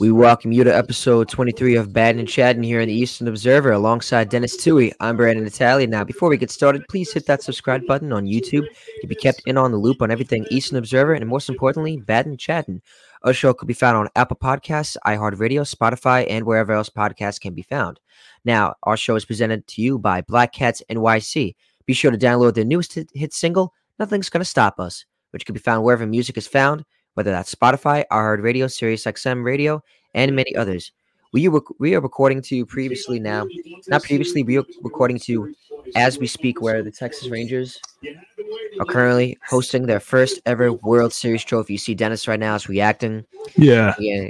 We welcome you to episode 23 of Bad and Chatting here in the Eastern Observer alongside Denis Tuohy. I'm Brandon Natale. Now, before we get started, please hit that subscribe button on YouTube to be kept in on the loop on everything Eastern Observer and, most importantly, Bad and Chatting. Our show could be found on Apple Podcasts, iHeartRadio, Spotify, and wherever else podcasts can be found. Now, our show is presented to you by Black Cats NYC. Be sure to download their newest hit single, Nothing's Gonna Stop Us, which can be found wherever music is found whether that's Spotify, iHeartRadio, SiriusXM Radio, Sirius XM radio, and many others. We are, we are recording to you previously now, not previously, we are recording to you as we speak, where the Texas Rangers are currently hosting their first ever World Series trophy. You see Denis right now is reacting. Yeah. Yeah.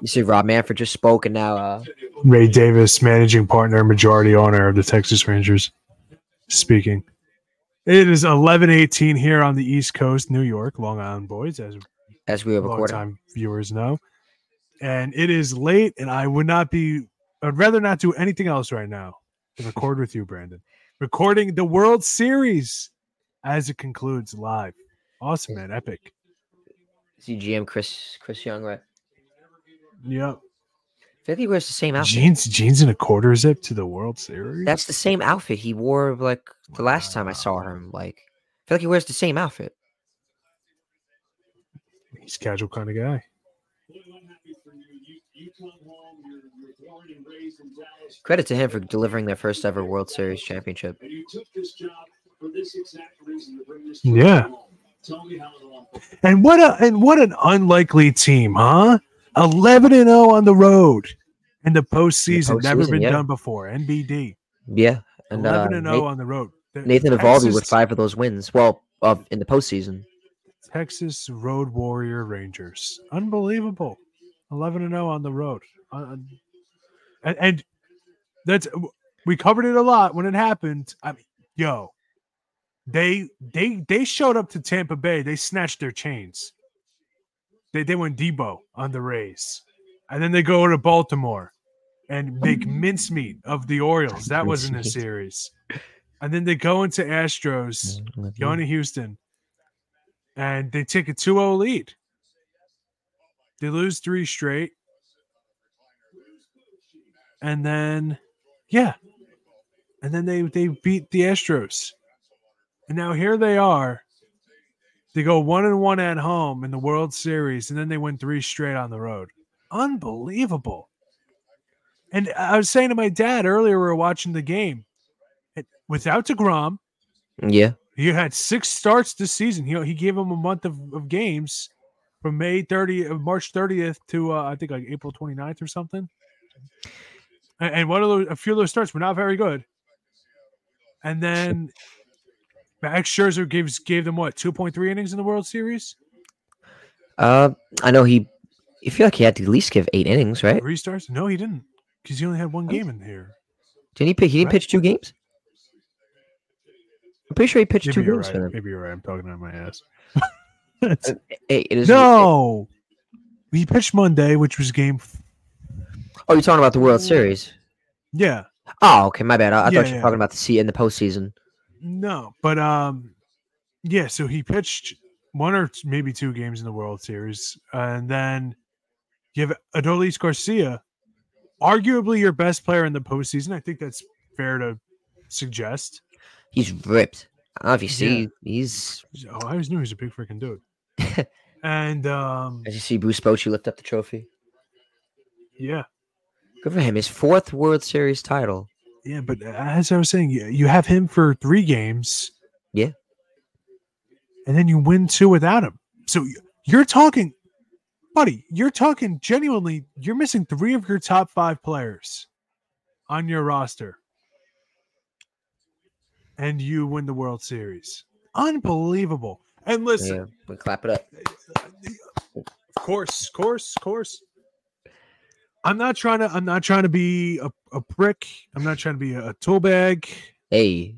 You see Rob Manfred just spoke, and now uh, Ray Davis, managing partner, majority owner of the Texas Rangers, speaking. It is eleven eighteen here on the East Coast, New York, Long Island boys, as as we are recording. time viewers know. And it is late, and I would not be. I'd rather not do anything else right now than record with you, Brandon. Recording the World Series as it concludes live. Awesome, man! Epic. See GM Chris Chris Young, right? Yep. I think he wears the same outfit. Jeans, jeans, and a quarter zip to the World Series. That's the same outfit he wore like the last time I saw him. Like, I feel like he wears the same outfit. He's a casual kind of guy. Credit to him for delivering their first ever World Series championship. Yeah. And what a and what an unlikely team, huh? 11 and 0 on the road in the postseason. Never postseason, been yeah. done before. NBD. Yeah, and 11 uh, and 0 Nathan, on the road. The Nathan Eovaldi with five of those wins. Well, of in the postseason. Texas Road Warrior Rangers. Unbelievable. 11 and 0 on the road. Uh, and, and that's we covered it a lot when it happened. I mean, yo, they they they showed up to Tampa Bay. They snatched their chains. They they went Debo on the Rays, and then they go to Baltimore and make mincemeat of the Orioles. That was in the series, and then they go into Astros, going to Houston, and they take a 2-0 lead. They lose three straight. And then yeah. And then they they beat the Astros. And now here they are. They go one and one at home in the World Series, and then they win three straight on the road. Unbelievable. And I was saying to my dad earlier, we were watching the game. it- Without DeGrom, Yeah, he had six starts this season. He, he gave him a month of, of games from May 30th, of March 30th to uh, I think like April 29th or something. And, and one of those, a few of those starts were not very good. And then Max Scherzer gives gave them what 2.3 innings in the World Series, uh, I know he. I feel like he had to at least give eight innings, right? three starts. No, he didn't, because he only had one game in here. Didn't he? Pitch, he didn't Right. pitch two games. I'm pretty sure he pitched Maybe two games for right. them. Maybe you're right. I'm talking out my ass. Hey, it is no, he pitched Monday, which was game. f- Oh, you're talking about the World Series. Yeah, Oh, okay, my bad. I, I Yeah, thought you were yeah. talking about the sea in the postseason. No, but um, yeah. So he pitched one or maybe two games in the World Series, and then you have Adolis Garcia, arguably your best player in the postseason. I think that's fair to suggest. He's ripped. I know if you see, Yeah. he's Oh, I always knew he was a big freaking dude. and um, as you see Bruce Bochy lift up the trophy. yeah, Good for him. His fourth World Series title. Yeah. But uh, as I was saying, you, you have him for three games. Yeah. and then you win two without him. So you're talking, buddy. You're talking genuinely. You're missing three of your top five players on your roster, and you win the World Series. Unbelievable. And listen, Yeah, we clap it up. Uh, of course, course, course. I'm not trying to. I'm not trying to be a, a prick. I'm not trying to be a, a tool bag. Hey,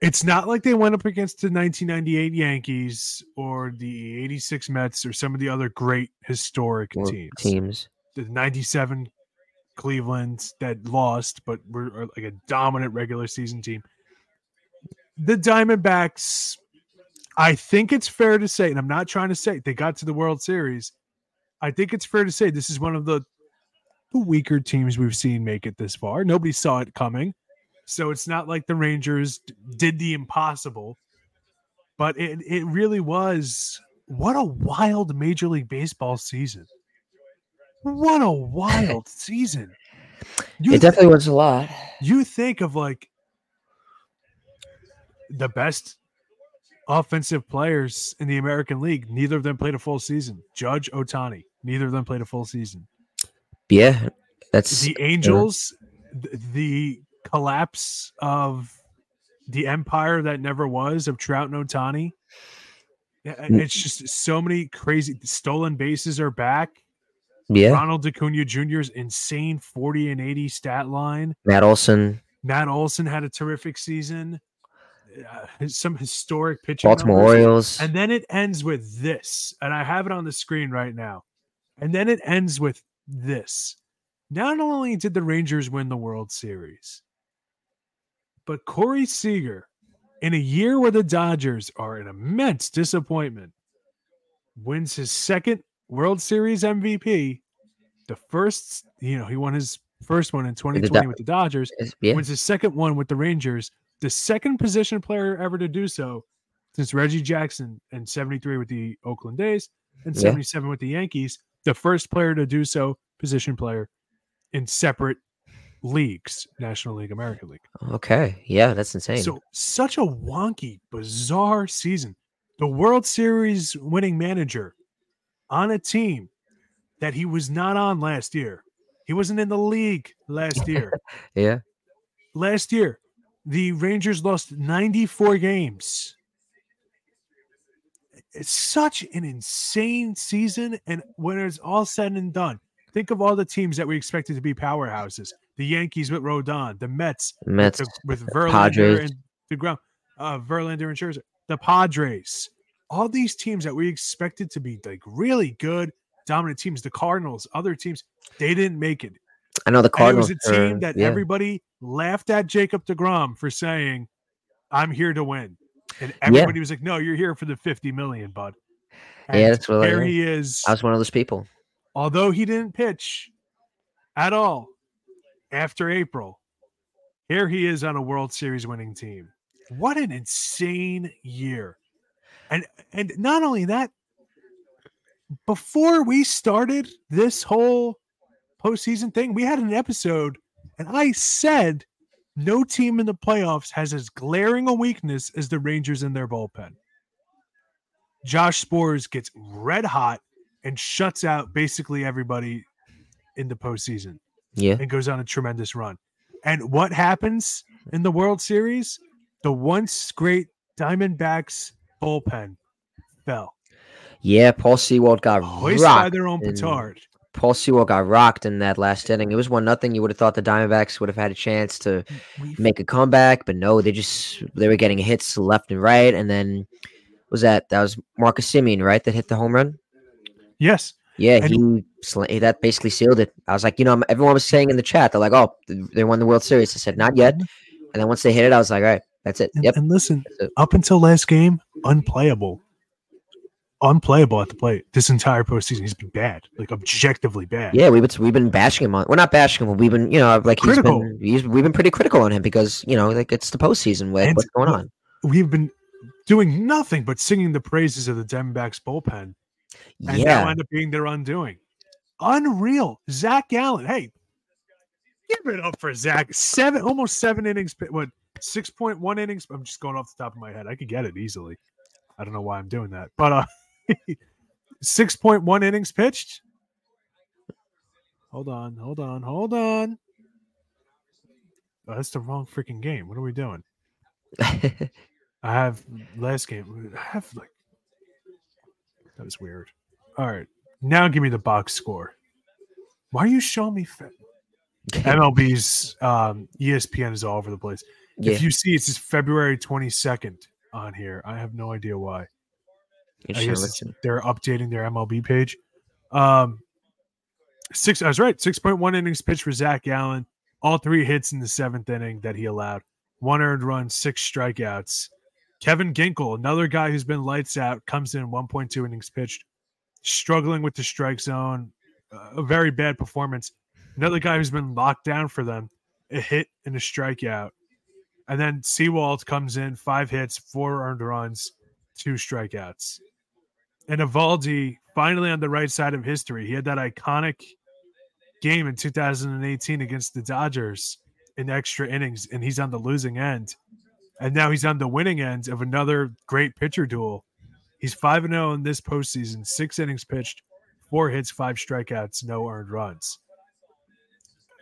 It's not like they went up against the 1998 Yankees or the 86 Mets or some of the other great historic teams. teams. The 97 Cleveland that lost, but were like a dominant regular season team. The Diamondbacks I think it's fair to say, and I'm not trying to say they got to the World Series. I think it's fair to say this is one of the the weaker teams we've seen make it this far. Nobody saw it coming. So it's not like the Rangers did the impossible, but it, it really was what a wild Major League Baseball season. What a wild season. You it definitely was a lot. you think of like the best offensive players in the American League, neither of them played a full season. Judge Ohtani, neither of them played a full season. Yeah, that's The Angels, th- the collapse of the empire that never was of Trout and Ohtani. Mm. It's just so many crazy stolen bases are back. yeah. Ronald Acuna Jr.'s insane 40 and 80 stat line. Matt Olson, Matt Olson had a terrific season. Uh, some historic pitching. Baltimore numbers. Orioles. And then it ends with this, and I have it on the screen right now. And then it ends with this. Not only did the Rangers win the World Series, but Corey Seager, in a year where the Dodgers are an immense disappointment, wins his second World Series MVP. The first, you know, he won his first one in 2020 with the Dodgers yeah, wins his second one with the Rangers, the second position player ever to do so since Reggie Jackson in 73 with the Oakland A's and Yeah. 77 with the Yankees, the first player to do so, position player in separate leagues, National League, American League. okay. Yeah, that's insane. So such a wonky, bizarre season. The World Series winning manager on a team that he was not on last year. He wasn't in the league last year yeah, last year, the Rangers lost 94 games. It's such an insane season. And when it's all said and done, think of all the teams that we expected to be powerhouses the Yankees with Rodon, the Mets Mets. with, with Verlander Padres. and the ground, uh, Verlander and Scherzer, the Padres, all these teams that we expected to be like really good, dominant teams, the Cardinals, other teams, they didn't make it. I know the And Cardinals. it was a team are- that yeah. everybody laughed at Jacob DeGrom for saying, I'm here to win. And Yeah. everybody was like, No, you're here for the 50 million, bud. Yeah, And that's what I- here he is. I was one of those people. Although he didn't pitch at all after April, here he is on a World Series winning team. What an insane year. And and not only that, before we started this whole postseason thing, we had an episode, and I said no team in the playoffs has as glaring a weakness as the Rangers in their bullpen. Josh Sborz gets red hot and shuts out basically everybody in the postseason Yeah, and goes on a tremendous run. And what happens in the World Series? The once great Diamondbacks bullpen fell. yeah. Paul Sewald got Hoisted by their own petard. Paul Sewald got rocked in that last inning. It was one nothing. You would have thought the Diamondbacks would have had a chance to make a comeback, but no, they just they were getting hits left and right. And then was that that was Marcus Semien, right? That hit the home run. yes. Yeah, And- he sl- that basically sealed it. I was like, you know, everyone was saying in the chat, they're like, oh, they won the World Series. I said, not yet. Mm-hmm. And then once they hit it, I was like, all right, that's it. And, Yep. and listen, up until last game, unplayable. Unplayable at the plate. This entire postseason, he's been bad, like objectively bad. Yeah, we've been we've been bashing him on. We're not bashing him. but We've been, you know, like he's Critical. been. He's, we've been pretty critical on him because you know, like it's the postseason. With And what's going on? We've been doing nothing but singing the praises of the Diamondbacks bullpen, and Yeah, now end up being their undoing. Unreal. Zach Gallen. Hey, give it up for Zach. Seven, almost seven innings. What, 6.1 innings? I'm just going off the top of my head. I could get it easily. I don't know why I'm doing that. But uh 6.1 innings pitched. Hold on, hold on, hold on. Oh, that's the wrong freaking game. What are we doing? I have last game. I have like that was weird. All right, now give me the box score. Why are you showing me fa- MLB's um, ESPN is all over the place. yeah. If you see it's just February twenty second on here, I have no idea why. I guess gonna it's- listen. they're updating their MLB page. Um, six. I was right. Six point one innings pitched for Zach Gallen. All three hits in the seventh inning that he allowed. One earned run, six strikeouts. Kevin Ginkel, another guy who's been lights out, comes in 1.2 innings pitched, struggling with the strike zone, uh, a very bad performance. Another guy who's been locked down for them, a hit and a strikeout. And then Sewald comes in, five hits, four earned runs, two strikeouts. And Eovaldi finally on the right side of history. He had that iconic game in 2018 against the Dodgers in extra innings, and he's on the losing end. And now he's on the winning end of another great pitcher duel. He's 5 0 in this postseason, six innings pitched, four hits, five strikeouts, no earned runs.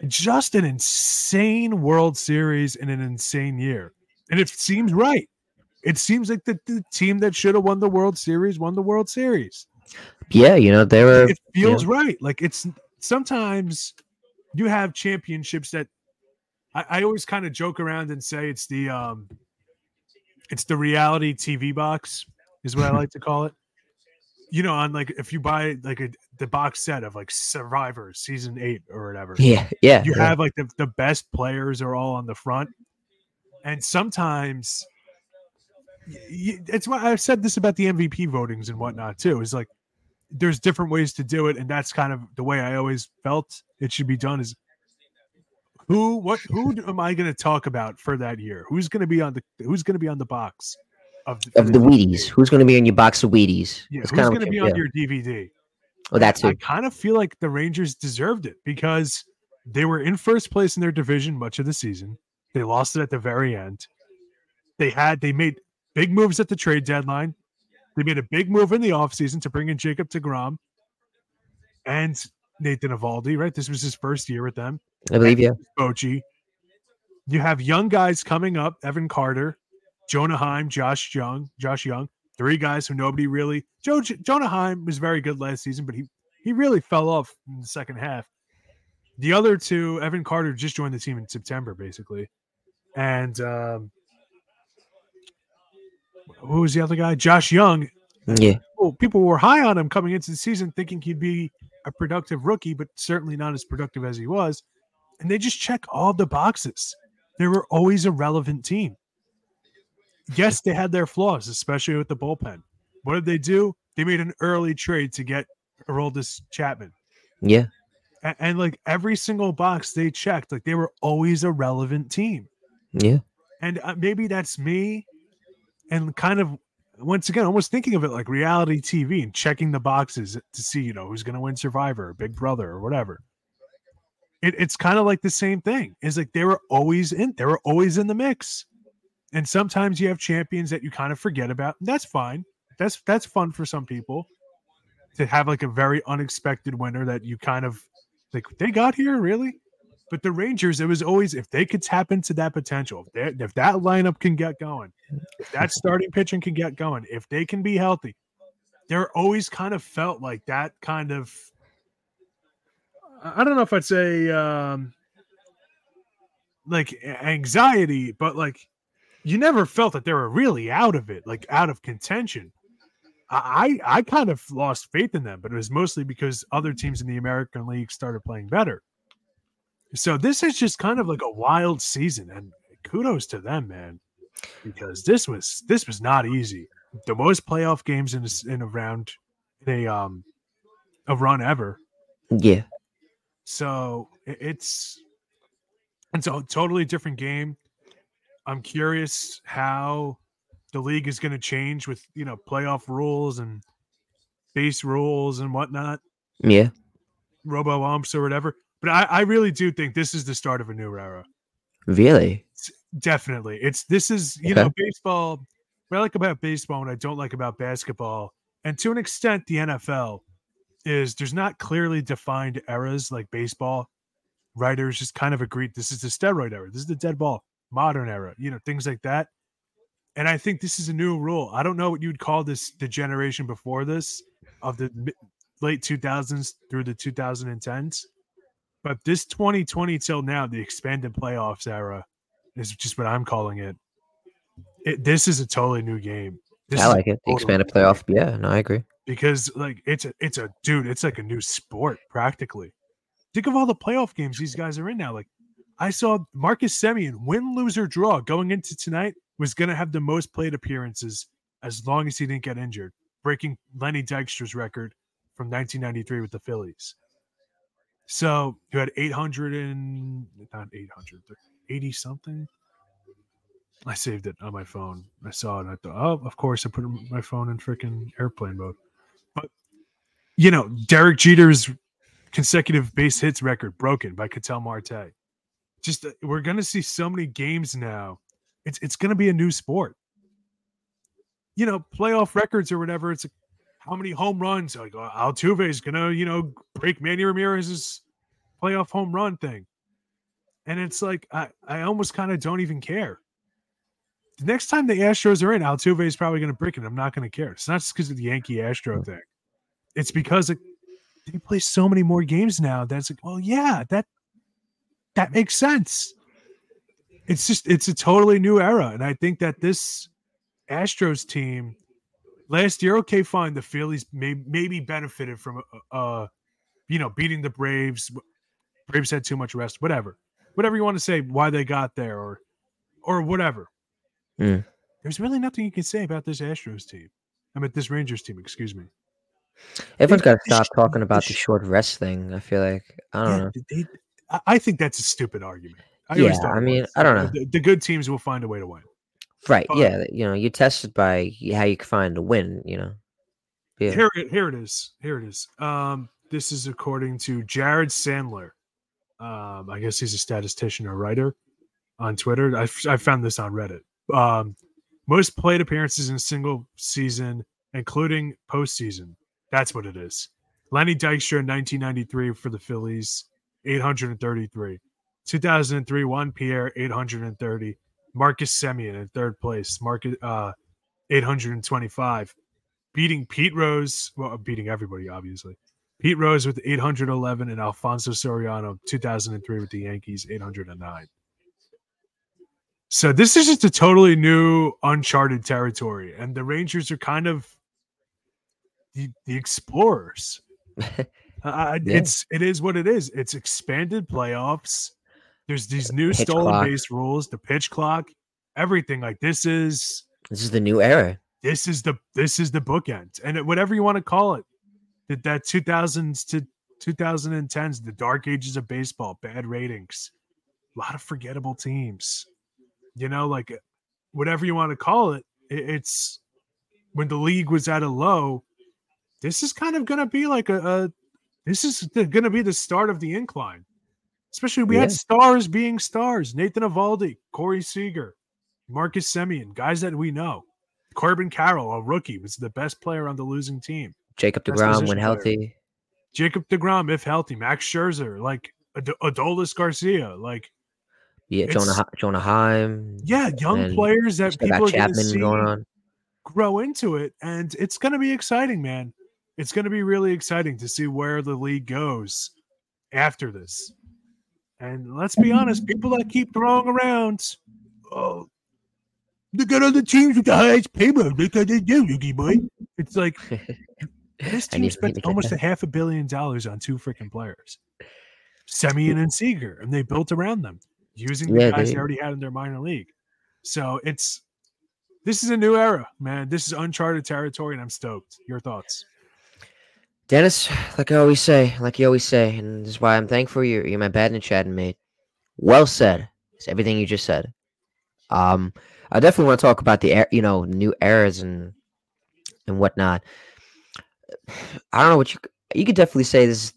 Just an insane World Series in an insane year. And it seems right. It seems like the, the team that should have won the World Series won the World Series. Yeah, you know, they were. It feels yeah. right. Like it's sometimes you have championships that I, I always kind of joke around and say it's the um it's the reality TV box is what I like to call it. You know, on like if you buy like a the box set of like Survivor season eight or whatever. Yeah, yeah. You yeah. have like the, the best players are all on the front. And sometimes it's why I've said this about the MVP votings and whatnot too. Is like there's different ways to do it, and that's kind of the way I always felt it should be done. Is who what who am I going to talk about for that year? Who's going to be on the who's going to be on the box of the, of the Wheaties? Who's going to be on your box of Wheaties? Yeah, who's going to be on yeah. your DVD? Oh, that's I, I kind of feel like the Rangers deserved it because they were in first place in their division much of the season. They lost it at the very end. They had they made big moves at the trade deadline. They made a big move in the offseason to bring in Jacob DeGrom and Nathan Eovaldi, right? This was his first year with them. I believe, yeah. Bochy. You have young guys coming up, Evan Carter, Jonah Heim, Josh Jung, Josh Jung, three guys who nobody really Joe Jonah Heim was very good last season, but he he really fell off in the second half. The other two, Evan Carter just joined the team in September, basically. And um, who was the other guy? Josh Jung. Yeah. Well, people were high on him coming into the season, thinking he'd be a productive rookie, but certainly not as productive as he was. And they just check all the boxes. They were always a relevant team. Yes, they had their flaws, especially with the bullpen. What did they do? They made an early trade to get Aroldis Chapman. Yeah. And, and like every single box they checked, like they were always a relevant team. Yeah. And uh, maybe that's me and kind of once again almost thinking of it like reality TV and checking the boxes to see you know who's going to win Survivor, or Big Brother, or whatever. It, it's kind of like the same thing. Is like they were always in, they were always in the mix, and sometimes you have champions that you kind of forget about. And that's fine. That's that's fun for some people to have like a very unexpected winner that you kind of like they got here really but the Rangers, it was always if they could tap into that potential, if, if that lineup can get going, if that starting pitching can get going, if they can be healthy, they're always kind of felt like that kind of. I don't know if I'd say um, like anxiety, but like you never felt that they were really out of it, like out of contention. I I kind of lost faith in them, but it was mostly because other teams in the American League started playing better. So this is just kind of like a wild season, and kudos to them, man, because this was this was not easy. The most playoff games in a, in a round, in a um, a run ever. Yeah. So it's it's a totally different game. I'm curious how the league is going to change with you know playoff rules and base rules and whatnot. Yeah. Robo umps or whatever. But I, I really do think this is the start of a new era. Really? It's definitely. It's this is you okay. know baseball. What I like about baseball and I don't like about basketball, and to an extent the NFL, is there's not clearly defined eras like baseball. Writers just kind of agreed this is the steroid era, this is the dead ball modern era, you know, things like that. And I think this is a new rule. I don't know what you'd call this the generation before this of the late 2000s through the 2010s. But this 2020 till now, the expanded playoffs era is just what I'm calling it. it this is a totally new game. This I like it. The expanded playoff. Yeah, no, I agree. Because like it's a it's a dude, it's like a new sport practically. Think of all the playoff games these guys are in now. Like I saw Marcus Semien win, lose, or draw going into tonight was going to have the most plate appearances as long as he didn't get injured, breaking Lenny Dykstra's record from 1993 with the Phillies. So you had 800 and not 800, 80 something. I saved it on my phone. I saw it. I thought, oh, of course, I put my phone in freaking airplane mode. But you know, Derek Jeter's consecutive base hits record broken by Ketel Marte. Just uh, we're gonna see so many games now. It's it's gonna be a new sport. You know, playoff records or whatever. It's how many home runs? Like uh, Altuve is gonna, you know, break Manny Ramirez's playoff home run thing. And it's like I, I almost kind of don't even care. The next time the Astros are in, Altuve is probably going to break it. I'm not going to care. It's not just because of the Yankee Astro thing. It's because it, they play so many more games now. That's like, well, yeah, that that makes sense. It's just it's a totally new era, and I think that this Astros team last year, okay, fine. The Phillies may, maybe benefited from uh, uh, you know, beating the Braves. Braves had too much rest, whatever, whatever you want to say, why they got there, or or whatever. Mm. There's really nothing you can say about this Astros team. I mean, this Rangers team. Excuse me. Everyone's got to stop talking about the short rest thing. I feel like I don't Yeah, know. they- I- I think that's a stupid argument. I Yeah, I mean. I don't know. The, the good teams will find a way to win. Right? but- Yeah, you know, you're tested by how you can find a win. You know. Yeah. Here, it, here it is. Here it is. Um, this is according to Jared Sandler. Um, I guess he's a statistician or writer on Twitter. I, f- I found this on Reddit. Um, most played appearances in a single season, including postseason. That's what it is. Lenny Dykstra in 1993 for the Phillies, 833. 2003, Juan Pierre, 830. Marcus Semien in third place, Marcus, uh, 825 beating Pete Rose, well, beating everybody, obviously. Pete Rose with 811 and Alfonso Soriano, 2003 with the Yankees, 809. So this is just a totally new, uncharted territory, and the Rangers are kind of the, the explorers. Uh, Yeah. It's it is what it is. It's expanded playoffs. There's these new Pitch stolen clock. base rules, the pitch clock, everything. Like this is This is the new era. this is the this is the bookend and whatever you want to call it that that 2000s to 2010s the dark ages of baseball bad ratings a lot of forgettable teams you know like uh, whatever you want to call it, it it's when the league was at a low this is kind of going to be like a, a this is going to be the start of the incline especially we had stars being stars nathan Eovaldi, corey seager marcus Semien, guys that we know Corbin Carroll, a rookie, was the best player on the losing team. Jacob Degrom when player. healthy. Jacob DeGrom, if healthy, Max Scherzer, like Ad- Adolis Garcia, like Yeah, Jonah Jonah Heim. yeah, young players that people are going to Chapman see going on. grow into it, and it's going to be exciting, man. It's going to be really exciting to see where the league goes after this. And let's be honest, people that keep throwing around, oh, look at other teams with the highest. Look how they do, Yuki boy. It's like This team spent need to get almost a half a billion dollars on two freaking players, Semien and Seager, and they built around them using the Yeah, guys they, they- already had in their minor league. So it's this is a new era, man. This is uncharted territory, and I'm stoked. Your thoughts? Denis, like I always say, like you always say, and this is why I'm thankful you're, you're my bad and chatting mate. Well said. It's everything you just said. Um, I definitely want to talk about the er- you know new eras and and whatnot. I don't know what you you could definitely say this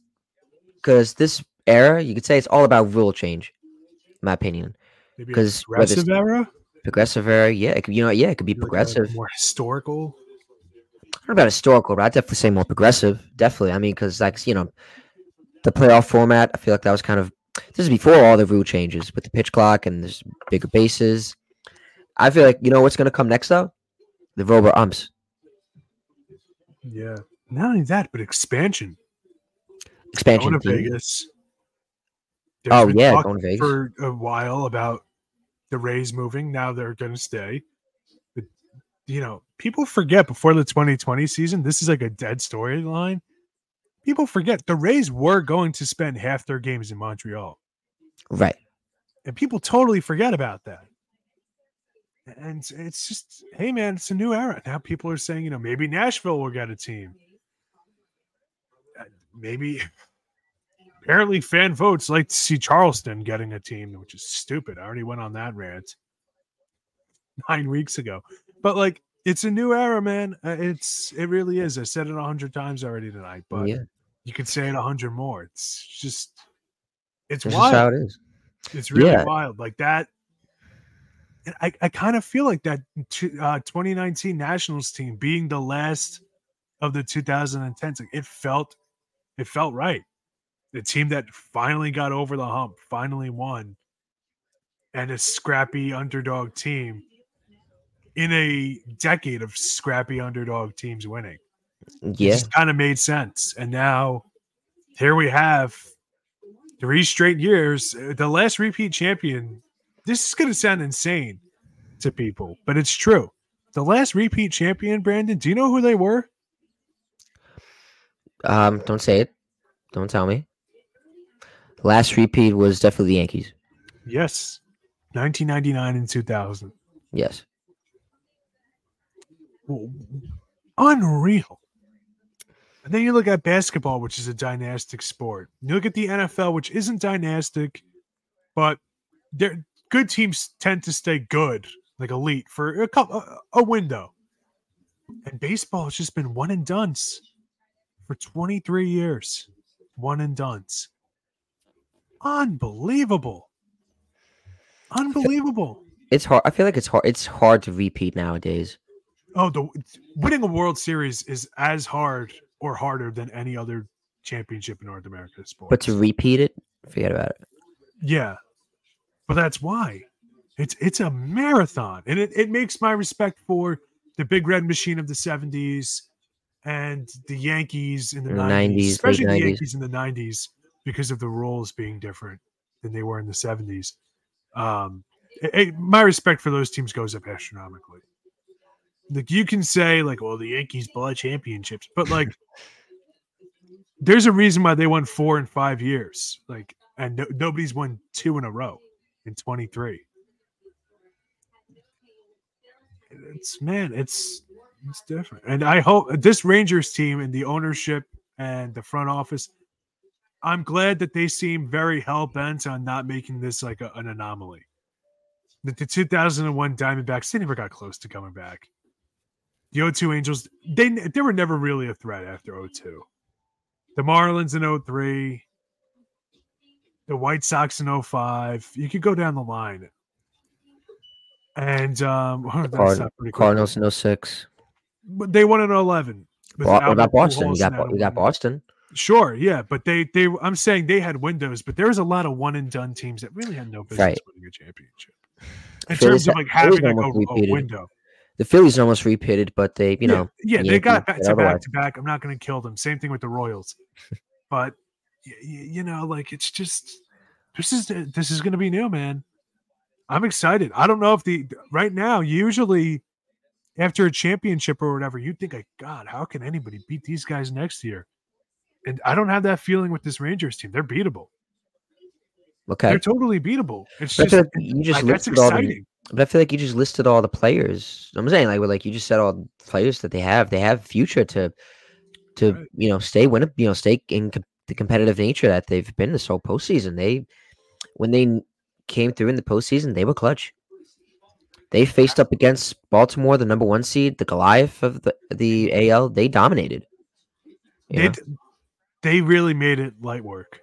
because this era you could say it's all about rule change, in my opinion. Maybe a 'Cause whether progressive era, Progressive era, yeah, it could, you know, yeah, it could be Like a progressive. more historical. I don't know about historical, but I'd definitely say more progressive. Definitely. I mean, because like you know, the playoff format, I feel like that was kind of this is before all the rule changes with the pitch clock and there's bigger bases. I feel like you know what's going to come next though, the robot umps Yeah. Not only that, but expansion. expansion. Going to. Vegas. Oh, been yeah, going to Vegas. for a while about the Rays moving. Now they're going to stay. You know, people forget before the 2020 season, this is like a dead storyline. People forget the Rays were going to spend half their games in Montreal. Right. And people totally forget about that. And it's just, hey man, it's a new era. Now people are saying, you know, maybe Nashville will get a team. Uh, Maybe apparently fan votes like to see Charleston getting a team, which is stupid. I already went on that rant nine weeks ago. But like it's a new era, man. Uh, It's it really is. I said it a hundred times already tonight, but yeah, you could say it a hundred more. It's just it's this is wild. how it is. It's really Yeah. wild. Like that. I, I kind of feel like that uh, 2019 Nationals team being the last of the 2010s, like it felt, it felt right. The team that finally got over the hump, finally won, and a scrappy underdog team in a decade of scrappy underdog teams winning it Yeah, just kind of made sense. And now here we have three straight years. Uh, The last repeat champion. This is going to sound insane to people, but it's true. The last repeat champion, Brandon. Do you know who they were? um, don't say it. Don't tell me. Last repeat was definitely the Yankees. Yes, 1999 and 2000. Yes. Unreal. And then you look at basketball, which is a dynastic sport. You look at the NFL, which isn't dynastic, but they're good teams tend to stay good, like elite, for a couple a, a window. And baseball has just been one and duns for 23 years. One and duns. Unbelievable. Unbelievable. It's hard. I feel like it's hard. It's hard to repeat nowadays. Oh, the winning a World Series is as hard or harder than any other championship in North America sports. But to repeat it, forget about it. yeah, but that's why it's it's a marathon, and it, it makes my respect for the big red machine of the '70s and the Yankees in the In the 90s, 90s, especially the 90s. Yankees in the '90s because of the roles being different than they were in the '70s. Um, it- it- my respect for those teams goes up astronomically. Like you can say, like, well, the Yankees bought championships, but like, there's a reason why they won four in five years. Like, and no, nobody's won two in a row in 23. It's man, it's it's different, and I hope this Rangers team and the ownership and the front office. I'm glad that they seem very hell bent on not making this like a, an anomaly. The, the 2001 Diamondbacks, they never got close to coming back. The 02 Angels, they they were never really a threat after 02. The Marlins in 03, the White Sox in 05. You could go down the line. And um, that's Card-. Cardinals in 06. But they won in 11. with Bo- what about Boston? You got and Bo- Adam you got Boston. Sure, yeah, but they they I'm saying they had windows, but there was a lot of one and done teams that really had no business Right. winning a championship. In Phillies terms of like having like a, a window. The Phillies almost repeated, but they, you know, yeah, they got back to back to back. I'm not going to kill them. Same thing with the Royals, but y- y- you know, like it's just this is this is going to be new, man. I'm excited. I don't know if the right now usually after a championship or whatever, you think like God, how can anybody beat these guys next year? And I don't have that feeling with this Rangers team. They're beatable. Okay. They're totally beatable. It's just like you just like, that's listed all the, exciting. but I feel like you just listed all the players. I'm saying like, like you just said all the players that they have. They have future to, to Right. you know, stay win, you know, stay in com- the competitive nature that they've been this whole postseason. They, when they came through in the postseason, they were clutch. They faced up against Baltimore, the number one seed, the Goliath of the the AL. They dominated. They d- they really made it light work.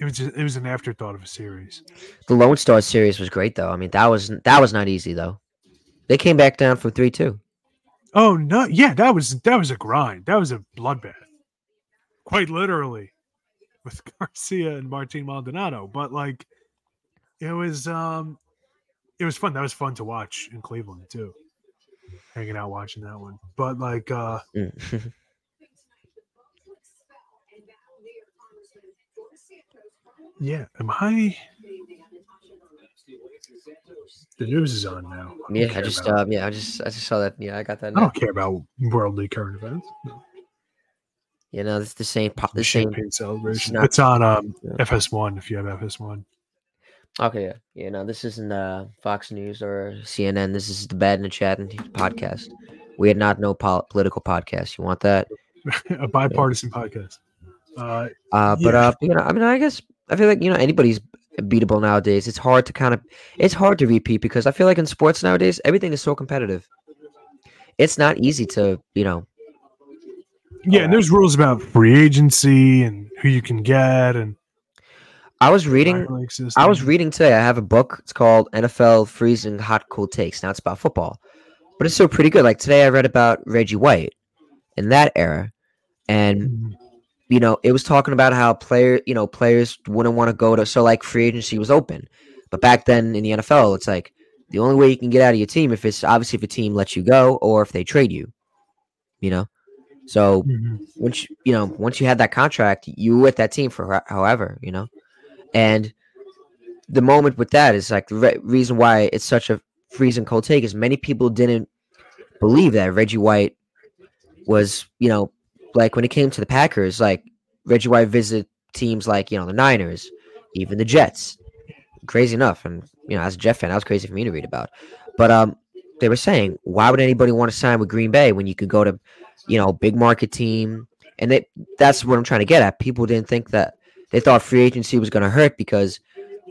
It was just, it was an afterthought of a series. The Lone Star series was great though. I mean, that was that was not easy though. They came back down from three two. Oh no, yeah, that was that was a grind. That was a bloodbath, quite literally, with Garcia and Martin Maldonado. But like, it was um, it was fun. That was fun to watch in Cleveland too, hanging out watching that one. But like, uh, yeah, am I? The news is on now. I yeah, I just uh, yeah, I just I just saw that. Yeah, I got that. I don't care about worldly current events. You know, it's the same. po- The The same. champagne celebration. not- It's on um, Yeah. FS1 if you have FS1. Okay, yeah, yeah. No, this isn't uh, Fox News or CNN. This is the Bad in the Chat and podcast. We are not no pol- political podcast. You want that? a bipartisan podcast. Uh, Uh, but Yeah. uh, you know, I mean, I guess I feel like you know anybody's beatable nowadays. It's hard to kind of, it's hard to repeat because I feel like in sports nowadays everything is so competitive. It's not easy to, you know, yeah, and there's rules about free agency and who you can get and I was reading I was reading today. I have a book. It's called NFL Freezing Hot Cool Takes. Now it's about football, but it's still pretty good. Like today, I read about Reggie White in that era, and Mhm. You know, it was talking about how player, you know, players wouldn't want to go to. So like free agency was open, but back then in the NFL, it's like the only way you can get out of your team if it's obviously if a team lets you go or if they trade you. You know, so Mhm. once you, you know once you had that contract you were with that team for however you know and the moment with that is like the re- reason why it's such a freezing cold take is many people didn't believe that reggie white was you know like when it came to the packers like reggie white visited teams like you know the niners even the jets. Crazy enough and you know as a jet fan that was crazy for me to read about. But um they were saying why would anybody want to sign with green bay when you could go to you know big market team? And they that's what i'm trying to get at. People didn't think that they thought free agency was going to hurt because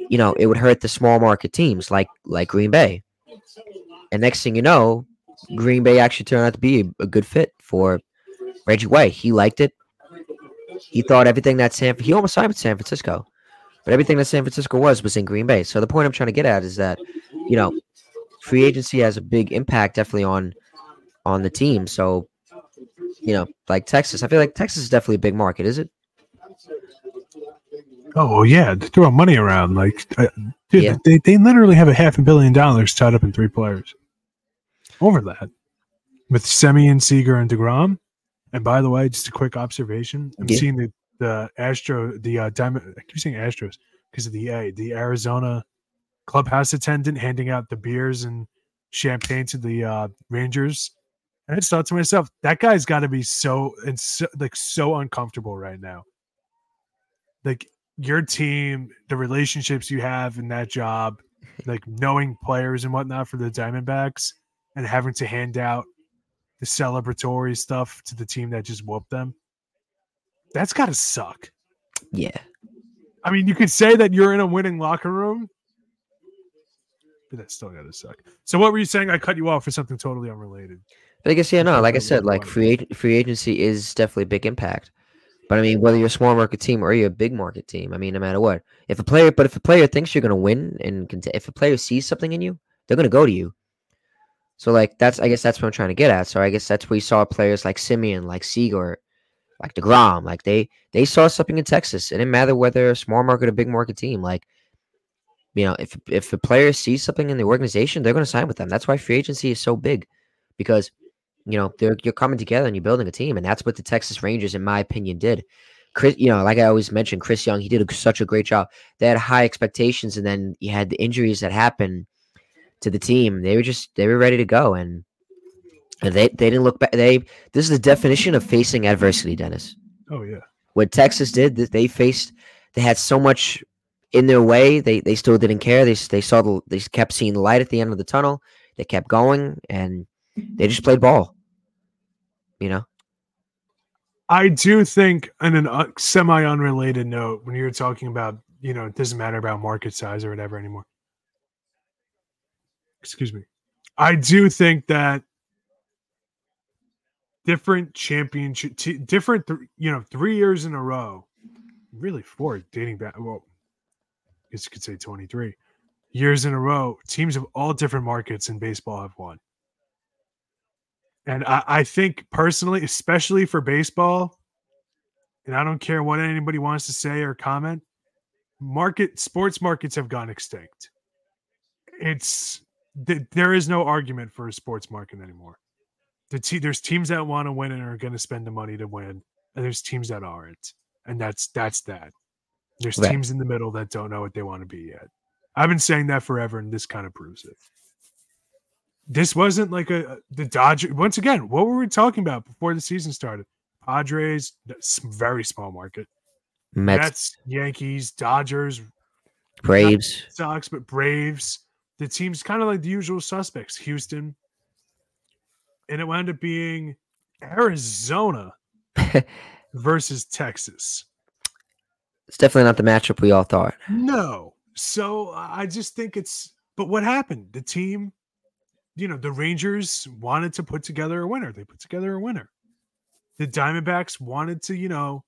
you know it would hurt the small market teams like like green bay. And next thing you know green bay actually turned out to be a, a good fit for reggie white he liked it he thought everything that san he almost signed with san francisco but everything that san francisco was was in green bay so the point i'm trying to get at is that you know free agency has a big impact definitely on on the team so you know like texas i feel like texas is definitely a big market is it Oh yeah, throwing money around like, uh, dude. Yeah. They they literally have a half a billion dollars tied up in three players. Over that, with Semi Seager and Degrom. And by the way, just a quick observation: I'm Yeah. seeing the the Astro, the uh, Diamond. I keep saying Astros because of the A, the Arizona clubhouse attendant handing out the beers and champagne to the uh, Rangers. And I just thought to myself, that guy's got to be so and so, like so uncomfortable right now. Like your team, the relationships you have in that job, like knowing players and whatnot for the Diamondbacks, and having to hand out the celebratory stuff to the team that just whooped them. That's got to suck. yeah I mean, you could say that you're in a winning locker room, but that's still got to suck. So, what were you saying? I cut you off for something totally unrelated. But I guess yeah, no, like I said, like free ag- free agency is definitely a big impact. But I mean, whether you're a small market team or you're a big market team, I mean, no matter what, if a player, but if a player thinks you're gonna win and cont- if a player sees something in you, they're gonna go to you. So like that's, I guess that's what I'm trying to get at. So I guess that's where you saw players like Semien, like Seager, like Degrom, like they they saw something in Texas. It didn't matter whether a small market or big market team. Like, you know, if if a player sees something in the organization, they're gonna sign with them. That's why free agency is so big, because you know they're you're coming together and you're building a team and that's what the texas rangers in my opinion did chris you know like i always mentioned chris young he did a, such a great job they had high expectations and then you had the injuries that happened to the team. They were just they were ready to go and they they didn't look back they this is the definition of facing adversity denis. Oh yeah, what texas did th- they faced they had so much in their way they they still didn't care. They they saw the they kept seeing the light at the end of the tunnel. They kept going and they just played ball. You know? I do think, on a uh, semi unrelated note, when you're talking about, you know, it doesn't matter about market size or whatever anymore. Excuse me. I do think that different championship, t- different, th- you know, three years in a row, really four, dating back. Well, I guess you could say 23 years in a row, teams of all different markets in baseball have won. And I, I think personally, especially for baseball, and I don't care what anybody wants to say or comment, market sports markets have gone extinct. It's th- there is no argument for a sports market anymore. The te- there's teams that want to win and are going to spend the money to win, and there's teams that aren't, and that's that's that. There's Right. teams in the middle that don't know what they want to be yet. I've been saying that forever, and this kind of proves it this wasn't like a the Dodgers. Once again, what were we talking about before the season started? Padres, very small market. Mets, Mets, Yankees, Dodgers, Braves. Sox, but Braves. The team's kind of like the usual suspects, Houston. And it wound up being Arizona versus Texas. It's definitely not the matchup we all thought. No. So I just think it's but what happened? The team, you know, the Rangers wanted to put together a winner. They put together a winner. The Diamondbacks wanted to, you know,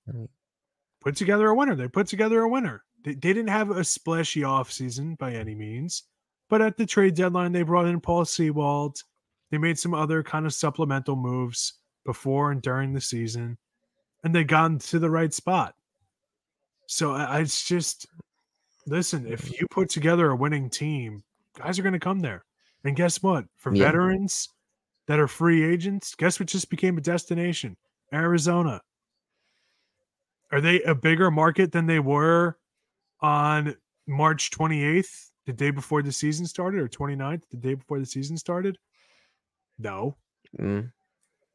put together a winner. They put together a winner. They, they didn't have a splashy offseason by any means, but at the trade deadline, they brought in Paul Sewald. They made some other kind of supplemental moves before and during the season, and they got into the right spot. So I, I- it's just listen, if you put together a winning team, guys are going to come there. And guess what? For Yeah. veterans that are free agents, guess what just became a destination? Arizona. Are they a bigger market than they were on March 28th, the day before the season started, or 29th, the day before the season started? No. Mm.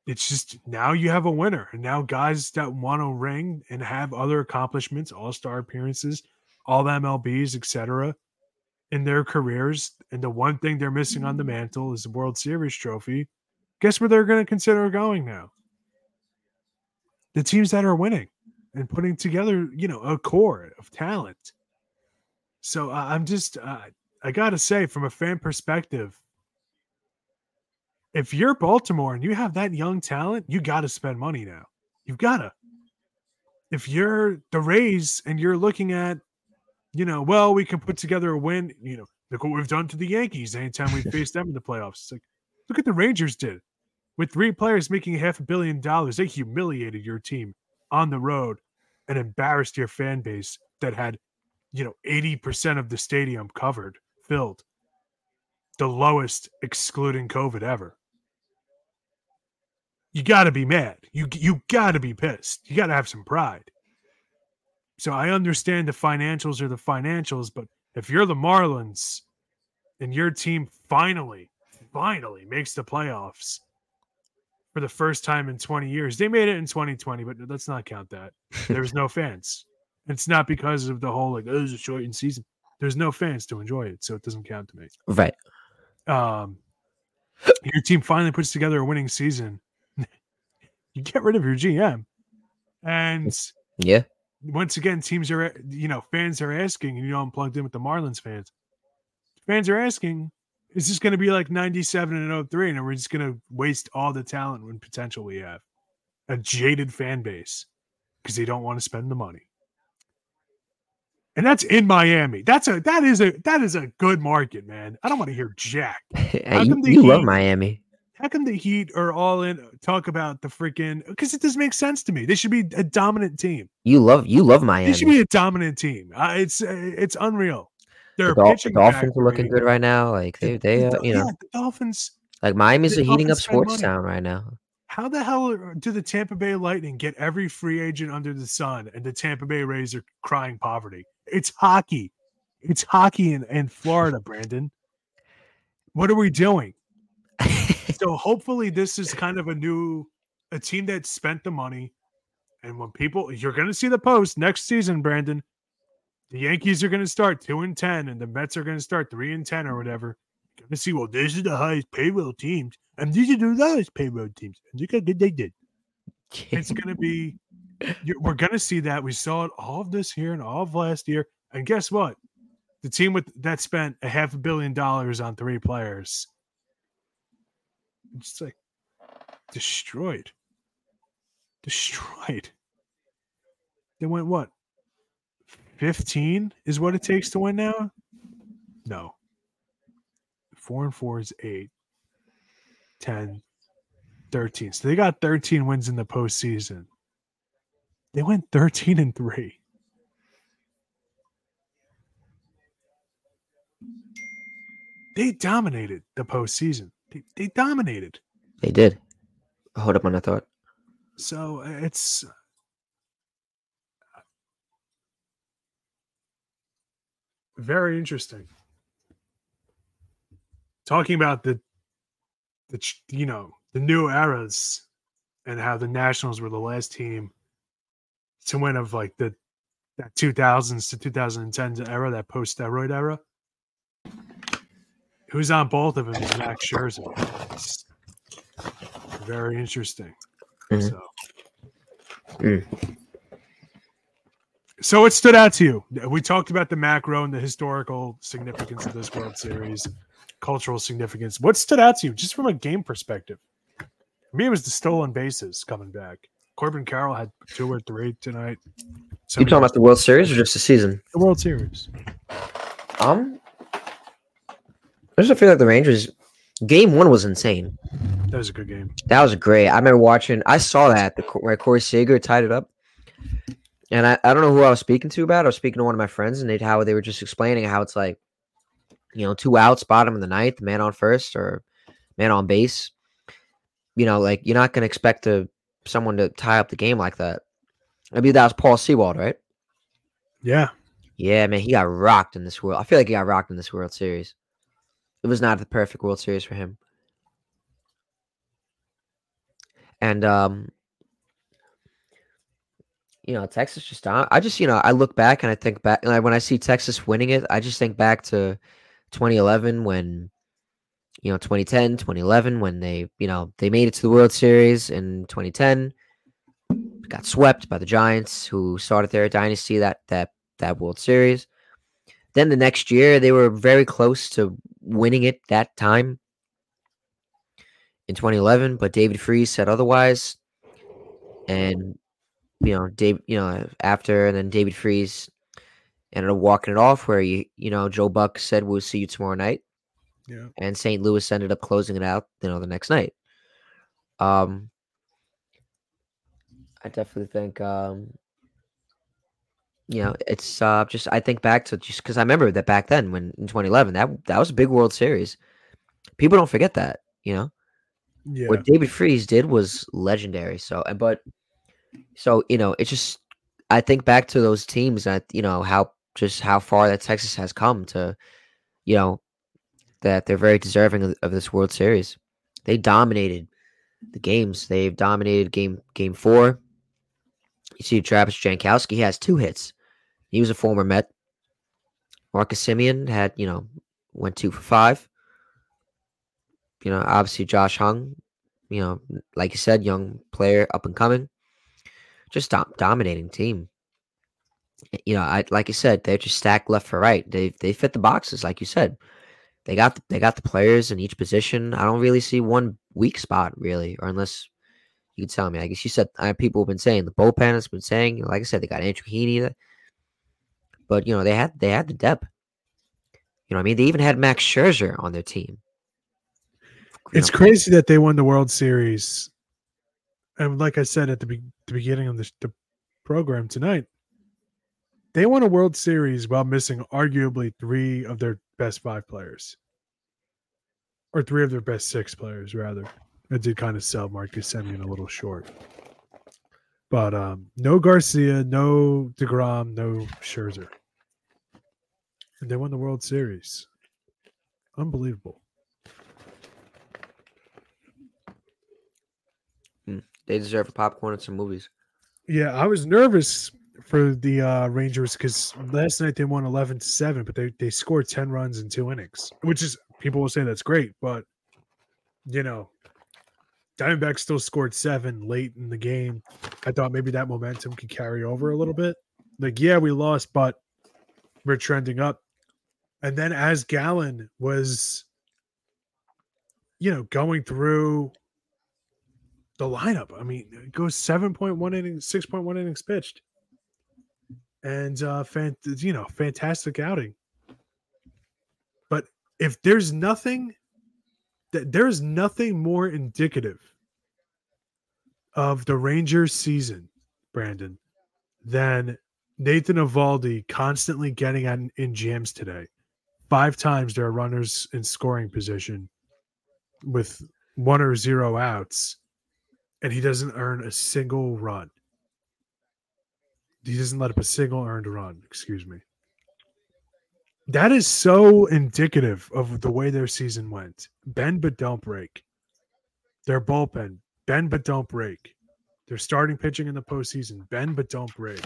It's just now you have a winner. And now guys that want to ring and have other accomplishments, all-star appearances, all the MLBs, etc., in their careers, and the one thing they're missing on the mantle is the World Series trophy. Guess where they're going to consider going now? The teams that are winning and putting together, you know, a core of talent. So I I'm just, uh, I got to say, from a fan perspective, if you're Baltimore and you have that young talent, you got to spend money now. You've got to. If you're the Rays and you're looking at, you know, well, we can put together a win, you know, look what we've done to the Yankees anytime we face them in the playoffs. It's like, look at the Rangers did. With three players making half a billion dollars, they humiliated your team on the road and embarrassed your fan base that had, you know, 80% of the stadium covered, filled. The lowest excluding COVID ever you got to be mad. You you got to be pissed. You got to have some pride. So I understand the financials are the financials, but if you're the Marlins and your team finally finally makes the playoffs for the first time in 20 years. They made it in 2020, but let's not count that. There was no fans. It's not because of the whole like oh, it's a shortened season. There's no fans to enjoy it, so it doesn't count to me Right. um, your team finally puts together a winning season, you get rid of your GM. And Yeah. once again, teams are, you know, fans are asking, and you know, I'm plugged in with the Marlins fans. Fans are asking, is this going to be like 97 and 03, and we're just going to waste all the talent and potential we have? A jaded fan base because they don't want to spend the money. And that's in Miami. That's a that is a that is a good market, man. I don't want to hear Jack. You you love Miami. How come the Heat are all in talk about the freaking because it doesn't make sense to me. They should be a dominant team. You love you love Miami. They should be a dominant team. Uh, it's uh, it's unreal. They're The, the Dolphins are looking good right now. Like they they The uh, you know yeah, the Dolphins. like Miami's a heating up sports money. town right now. How the hell do the Tampa Bay Lightning get every free agent under the sun, and the Tampa Bay Rays are crying poverty? It's hockey. It's hockey in, in Florida, Brandon. What are we doing? so hopefully this is kind of a new a team that spent the money. And when people you're going to see the post next season brandon. The yankees are going to start 2 and 10 and the mets are going to start 3 and 10 or whatever. You're going to see well this is the highest payroll teams. And these are the lowest payroll teams. And look how good they did. It's going to be we're going to see that. We saw it all of this year and all of last year and guess what? The team with that spent a half a billion dollars on three players it's like destroyed. Destroyed. They went what 15 is what it takes to win now? No. Four and four is eight. 10 13 so they got 13 wins in the postseason they went 13 and 3 they dominated the postseason they, they dominated They did. Hold up on that thought. so uh, it's very interesting. Talking about the the you know the new eras and how the Nationals were the last team to win of like the that 2000s to 2010s era, that post steroid era. Who's on both of them is Max Scherzer. It's very interesting. Mhm. So. Mm. So what stood out to you? We talked about the macro and the historical significance of this World Series, cultural significance. What stood out to you, just from a game perspective? For me, it was the stolen bases coming back. Corbin Carroll had two or three tonight. So You talking about the World Series or just the season? the World Series? Um, I just feel like the Rangers game one was insane. That was a good game. That was great. I remember watching. I saw that the where Corey Seager tied it up, and I, I don't know who I was speaking to about. it. I was speaking to one of my friends, and they how they were just explaining how it's like, you know, two outs, bottom of the ninth, man on first or man on base. You know, like you're not gonna expect to someone to tie up the game like that. I mean, that was Paul Sewald, right? Yeah, Yeah, man, he got rocked in this world. I feel like he got rocked in this World Series. It was not the perfect World Series for him. And um you know, Texas just I I just, you know, I look back and I think back like when I see Texas winning it, I just think back to 2011 when you know, 2010, 2011 when they, you know, they made it to the World Series in 2010 got swept by the Giants who started their dynasty that that that World Series. Then the next year, they were very close to winning it that time in 2011, but David Freese said otherwise. And you know, Dave, you know, after and then David Freese ended up walking it off, where you you know Joe Buck said we'll see you tomorrow night, yeah. and St. Louis ended up closing it out, you know, the next night. Um, I definitely think um you know, it's uh just I think back to just because I remember that back then when in 2011 that that was a big World Series. People don't forget that, you know. Yeah, What David Freese did was legendary. So, and but so you know, it's just I think back to those teams that you know how just how far that Texas has come to, you know, that they're very deserving of, of this World Series. They dominated the games. They've dominated game game four. You see, Travis Jankowski has two hits. He was a former Met. Marcus Semien had you know went two for five. You know, obviously Josh Jung, you know, like you said, young player, up and coming, just dom- dominating team. You know, I like you said, they're just stacked left for right. They they fit the boxes, like you said. They got the, they got the players in each position. I don't really see one weak spot really, or unless you can tell me. I guess you said uh, people have been saying the bullpen has been saying. Like I said, they got Andrew Heaney, that- but you know they had they had the depth. You know, what I mean, they even had Max Scherzer on their team. You it's know, crazy that they won the World Series. And like I said at the, be- the beginning of the, the program tonight, they won a World Series while missing arguably three of their best five players, or three of their best six players, rather. I did kind of sell Marcus Semien a little short. But um, no Garcia, no DeGrom, no Scherzer. And they won the World Series. Unbelievable. they deserve a popcorn and some movies. Yeah, I was nervous for the uh, Rangers because last night they won eleven to seven, but they they scored ten runs in two innings, which is people will say that's great, but you know, Diamondbacks still scored seven late in the game. I thought maybe that momentum could carry over a little bit. Like, yeah, we lost, but we're trending up. And then as Gallen was, you know, going through the lineup. I mean, it goes 7.1 innings, 6.1 innings pitched. And uh fan, you know, fantastic outing. But if there's nothing that there's nothing more indicative of the Rangers season, Brandon, than Nathan Eovaldi constantly getting in, in jams today. Five times there are runners in scoring position with one or zero outs and he doesn't earn a single run. He doesn't let up a single earned run, excuse me. That is so indicative of the way their season went. Bend but don't break. Their bullpen, bend but don't break. Their starting pitching in the postseason, bend but don't break.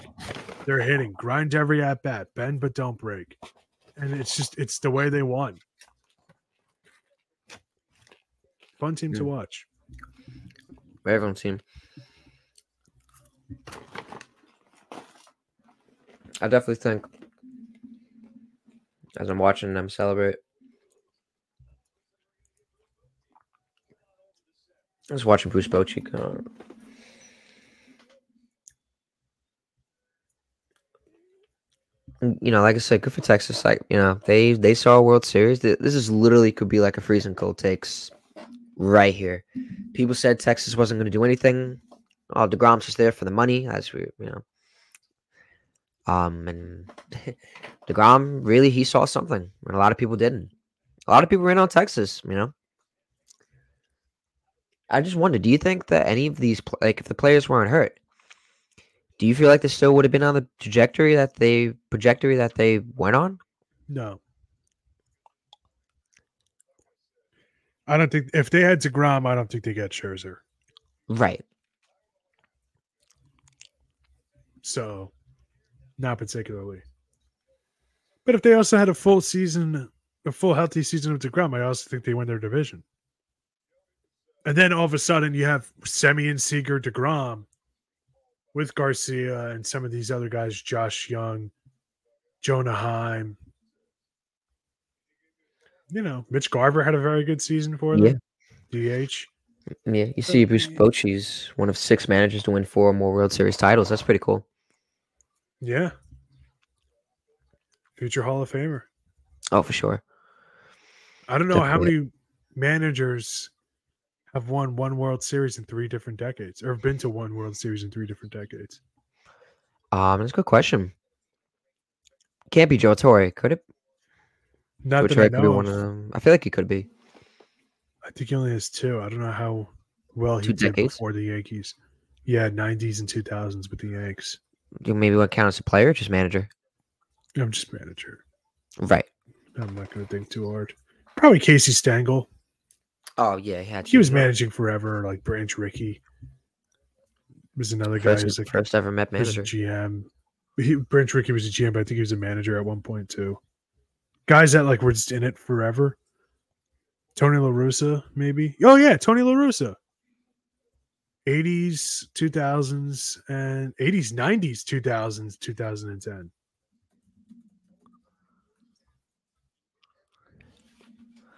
They're hitting, grind every at bat, bend but don't break, and it's just it's the way they won. Fun team to Mm. watch. Very fun team. I definitely think, as I'm watching them celebrate, I was watching Bruce Bochy. You know, like I said, good for Texas. Like you know, they they saw a World Series. This is literally could be like a freezing cold takes right here. People said Texas wasn't going to do anything. Oh, Degrom's just there for the money, as we you know. Um, and Degrom really he saw something, and a lot of people didn't. A lot of people ran on Texas. You know. I just wonder, do you think that any of these, like, if the players weren't hurt, do you feel like they still would have been on the trajectory that they trajectory that they went on? No. I don't think if they had Degrom, I don't think they get Scherzer. Right. So, not particularly. But if they also had a full season, a full healthy season of Degrom, I also think they win their division. And then all of a sudden, you have Semien Seager, Degrom, with Garcia and some of these other guys, Josh Jung, Jonah Heim. You know, Mitch Garver had a very good season for them. DH. Yeah, you see, Bruce Bochy's one of six managers to win four or more World Series titles. That's pretty cool. Yeah. Future Hall of Famer. Oh, for sure. I don't know how many managers have won one World Series in three different decades, or have been to one World Series in three different decades. Um, that's a good question. Can't be Joe Torre, could it? Not Joe that Torre I could be one Of. them. I feel like he could be. I think he only has two. I don't know how well he Two did decades? before the Yankees. Yeah, nineties and two thousands with the Yanks. You maybe what count as a player, or just manager. I'm just manager. Right. I'm not going to think too hard. Probably Casey Stengel. Oh yeah, he had. He was managing forever. Like Branch Rickey was another guy First, who's like first ever Met manager. GM. He, Branch Rickey was a GM, but I think he was a manager at one point too. Guys that like were just in it forever. Tony La Russa, maybe. Oh yeah, Tony La Russa. 80s, 2000s, and 80s, 90s, 2000s, 2010.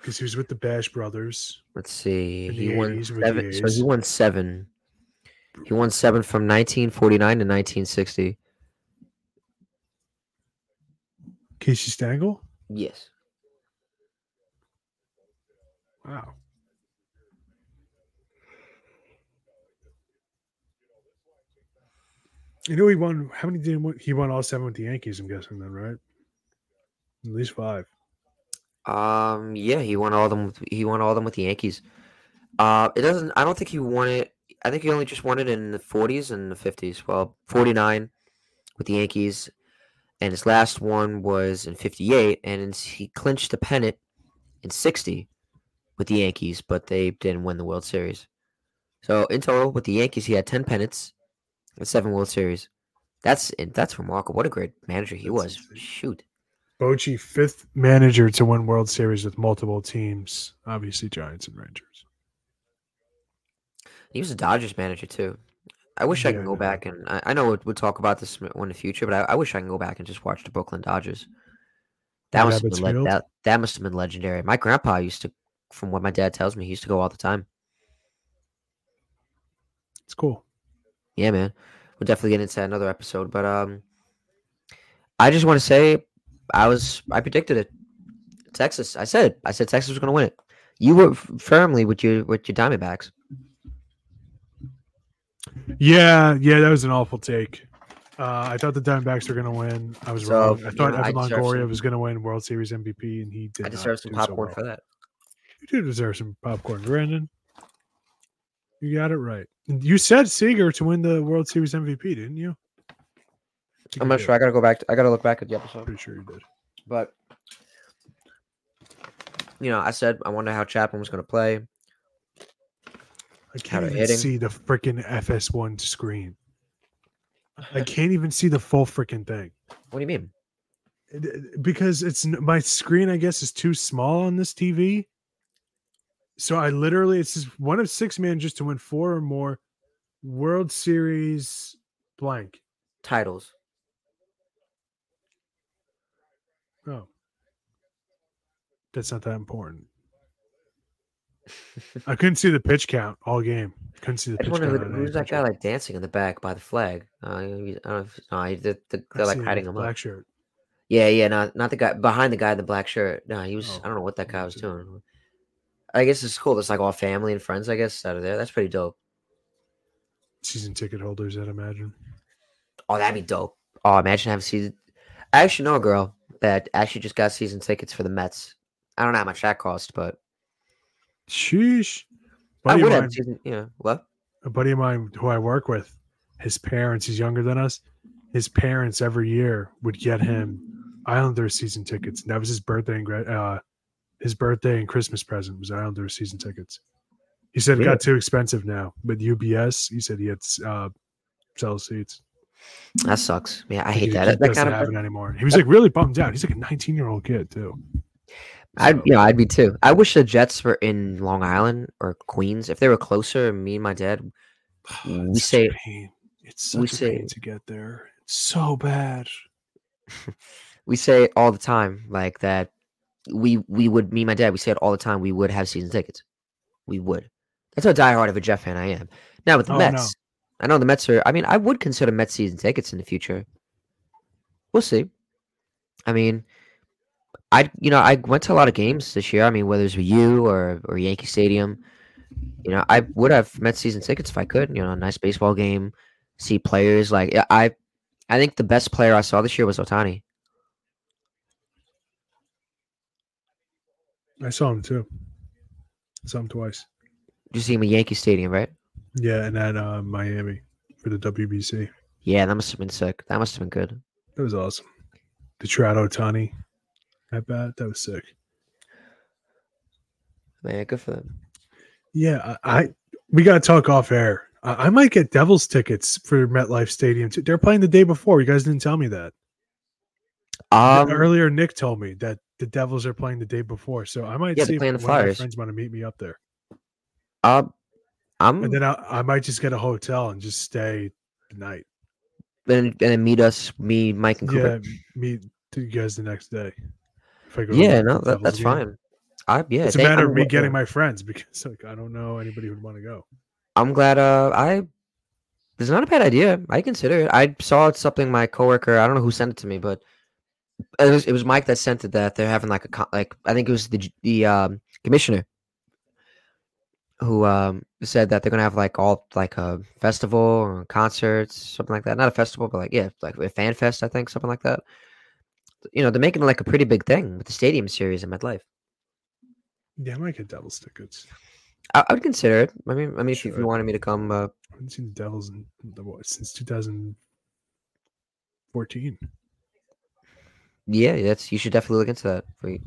Because he was with the Bash Brothers. Let's see. He won 80s with the seven. So he won seven. He won seven from 1949 to 1960. Casey Stengel? Yes. Wow. You know he won. How many did he win? He won all seven with the Yankees. I'm guessing then, right? At least five. Um. Yeah, he won all them. With, he won all them with the Yankees. Uh, it doesn't. I don't think he won it. I think he only just won it in the 40s and the 50s. Well, 49 with the Yankees, and his last one was in 58, and he clinched the pennant in 60 with the Yankees, but they didn't win the World Series. So in total, with the Yankees, he had 10 pennants and seven World Series. That's that's remarkable. What a great manager he was. Shoot. Bochy, fifth manager to win World Series with multiple teams. Obviously, Giants and Rangers. He was a Dodgers manager too. I wish I Yeah, can I go know. back and I, I know we'll, we'll talk about this in the future, but I, I wish I can go back and just watch the Brooklyn Dodgers. That must have been le- that that must have been legendary. My grandpa used to, from what my dad tells me, he used to go all the time. It's cool. Yeah, man. We'll definitely get into another episode, but um, I just want to say I was I predicted it. Texas. I said. I said Texas was going to win it. You were f- firmly with your with your Diamondbacks. Yeah, yeah, that was an awful take. Uh, I thought the Diamondbacks were going to win. I was So, wrong. I thought know, Evan Longoria was going to win World Series MVP, and he did. I deserve some do so popcorn well. for that. You do deserve some popcorn, Brandon. You got it right. You said Seager to win the World Series MVP, didn't you? I'm not did. sure. I gotta go back. To, I gotta look back at the episode. Pretty sure you did. But you know, I said I wonder how Chapman was going to play. I can't even hitting. see the freaking FS1 screen. I can't even see the full freaking thing What do you mean? Because it's my screen. I guess is too small on this TV. So I literally it's just one of six managers to win four or more World Series blank. Titles. Oh, that's not that important. I couldn't see the pitch count all game. Couldn't see the pitch count. wonder on who, any who's that guy count. like dancing in the back by the flag. Uh, I don't know if no, he- the, the, they're like hiding him black up. shirt. Yeah, yeah, not not the guy behind the guy in the black shirt. No, he was. Oh, I don't know what that guy was that. doing. I guess it's cool. It's like all family and friends. I guess out of there. That's pretty dope. Season ticket holders, I'd imagine. Oh, that'd be dope. Oh, imagine having season. I actually know a girl that actually just got season tickets for the Mets. I don't know how much that cost, but Sheesh. I would have season. You know what? a buddy of mine who I work with, his parents, he's younger than us. His parents every year would get him Islanders season tickets. And that was his birthday and uh, his birthday and Christmas present was Islanders season tickets. He said it Really? got too expensive now, but UBS, he said he had uh, sell seats. That sucks. Yeah, I hate he that. That, that doesn't kind have of. it anymore. He was like really bummed out. He's like a 19 year old kid too. I'd you know I'd be too. I wish the Jets were in Long Island or Queens. If they were closer, me and my dad, we It's such say- a pain. It's we such a say- pain to get there. It's so bad. we say it all the time, like that. We we would me and my dad. We say it all the time. We would have season tickets. We would. That's how diehard of a Jet fan I am. Now with the Oh, no. Mets, I know the Mets are. I mean, I would consider Mets season tickets in the future. We'll see. I mean, I you know I went to a lot of games this year. I mean, whether it's with you or or Yankee Stadium, you know, I would have Mets season tickets if I could. You know, a nice baseball game, see players like I. I think the best player I saw this year was Ohtani. I saw him too. I saw him twice. You see him at Yankee Stadium, right? Yeah, and at uh, Miami for the WBC. Yeah, that must have been sick. That must have been good. That was awesome. The Trout Ohtani at bat. That was sick. Man, good for them. Yeah, I, I we gotta talk off air. I, I might get Devils tickets for MetLife Stadium. Too. They're playing the day before. You guys didn't tell me that. Um, Earlier, Nick told me that the Devils are playing the day before. So I might Yeah, see if one of my friends want to meet me up there, uh, I'm and then I, I might just get a hotel and just stay the night. and, and then meet us, me, Mike, and Yeah, Cooper. meet you guys the next day. If I go Yeah, no, that, that's fine. I yeah, it's a matter I'm of me getting my friends because like I don't know anybody who'd want to go. I'm glad. Uh, I. It's not a bad idea. I consider it. I saw something my coworker. I don't know who sent it to me, but it was it was Mike that sent it. That they're having like a like I think it was the the um, commissioner who um said that they're gonna have like all like a festival or concerts, something like that. Not a festival, but like yeah, like a fan fest. I think something like that. You know, they're making like a pretty big thing with the stadium series in MetLife. Yeah, I might get Devils tickets. I, I would consider it. I mean, I mean, if, you- if you wanted me to come, uh, I haven't seen the Devils in the, what, since 2014. Yeah, that's you should definitely look into that. For you.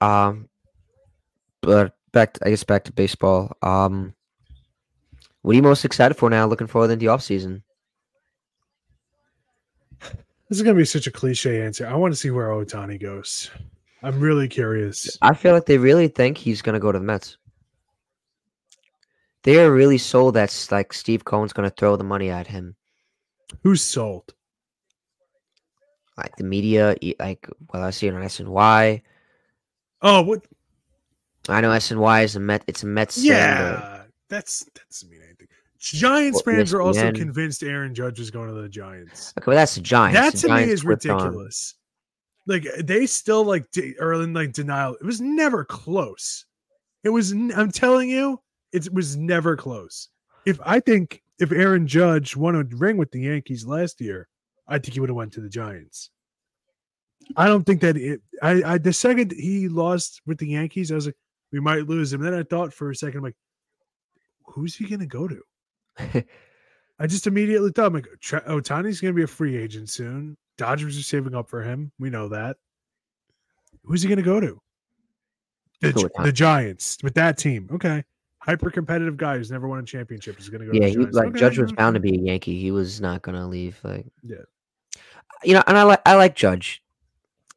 Um, but back, to, I guess, back to baseball. Um, what are you most excited for now? Looking forward into the off season. This is gonna be such a cliche answer. I want to see where Ohtani goes. I'm really curious. I feel like they really think he's gonna go to the Mets. They are really sold that like Steve Cohen's gonna throw the money at him. Who's sold? Like the media, like well, I see it on SNY. Oh, what? I know SNY is a Met. It's a Mets. Yeah, that's that doesn't mean anything. Giants Well, fans are also convinced Aaron Judge is going to the Giants. Okay, well, that's the Giants. that The to me is flipped on- ridiculous. Like they still like de- are in like denial. It was never close. It was. n- I'm telling you, it was never close. If I think if Aaron Judge won a ring with the Yankees last year, I think he would have went to the Giants. I don't think that it. I, I the second he lost with the Yankees, I was like, we might lose him. Then I thought for a second, I'm like, who's he gonna go to? I just immediately thought, I'm like, Ohtani's going to be a free agent soon. Dodgers are saving up for him. We know that. Who's he going to go to? The, Go Gi- with Ohtani. the Giants with that team. Okay. hyper competitive guy who's never won a championship is going to go. Yeah, to the he, like Okay, Judge was bound to be a Yankee. He was not gonna leave. Like, Yeah. You know, and I like I like Judge.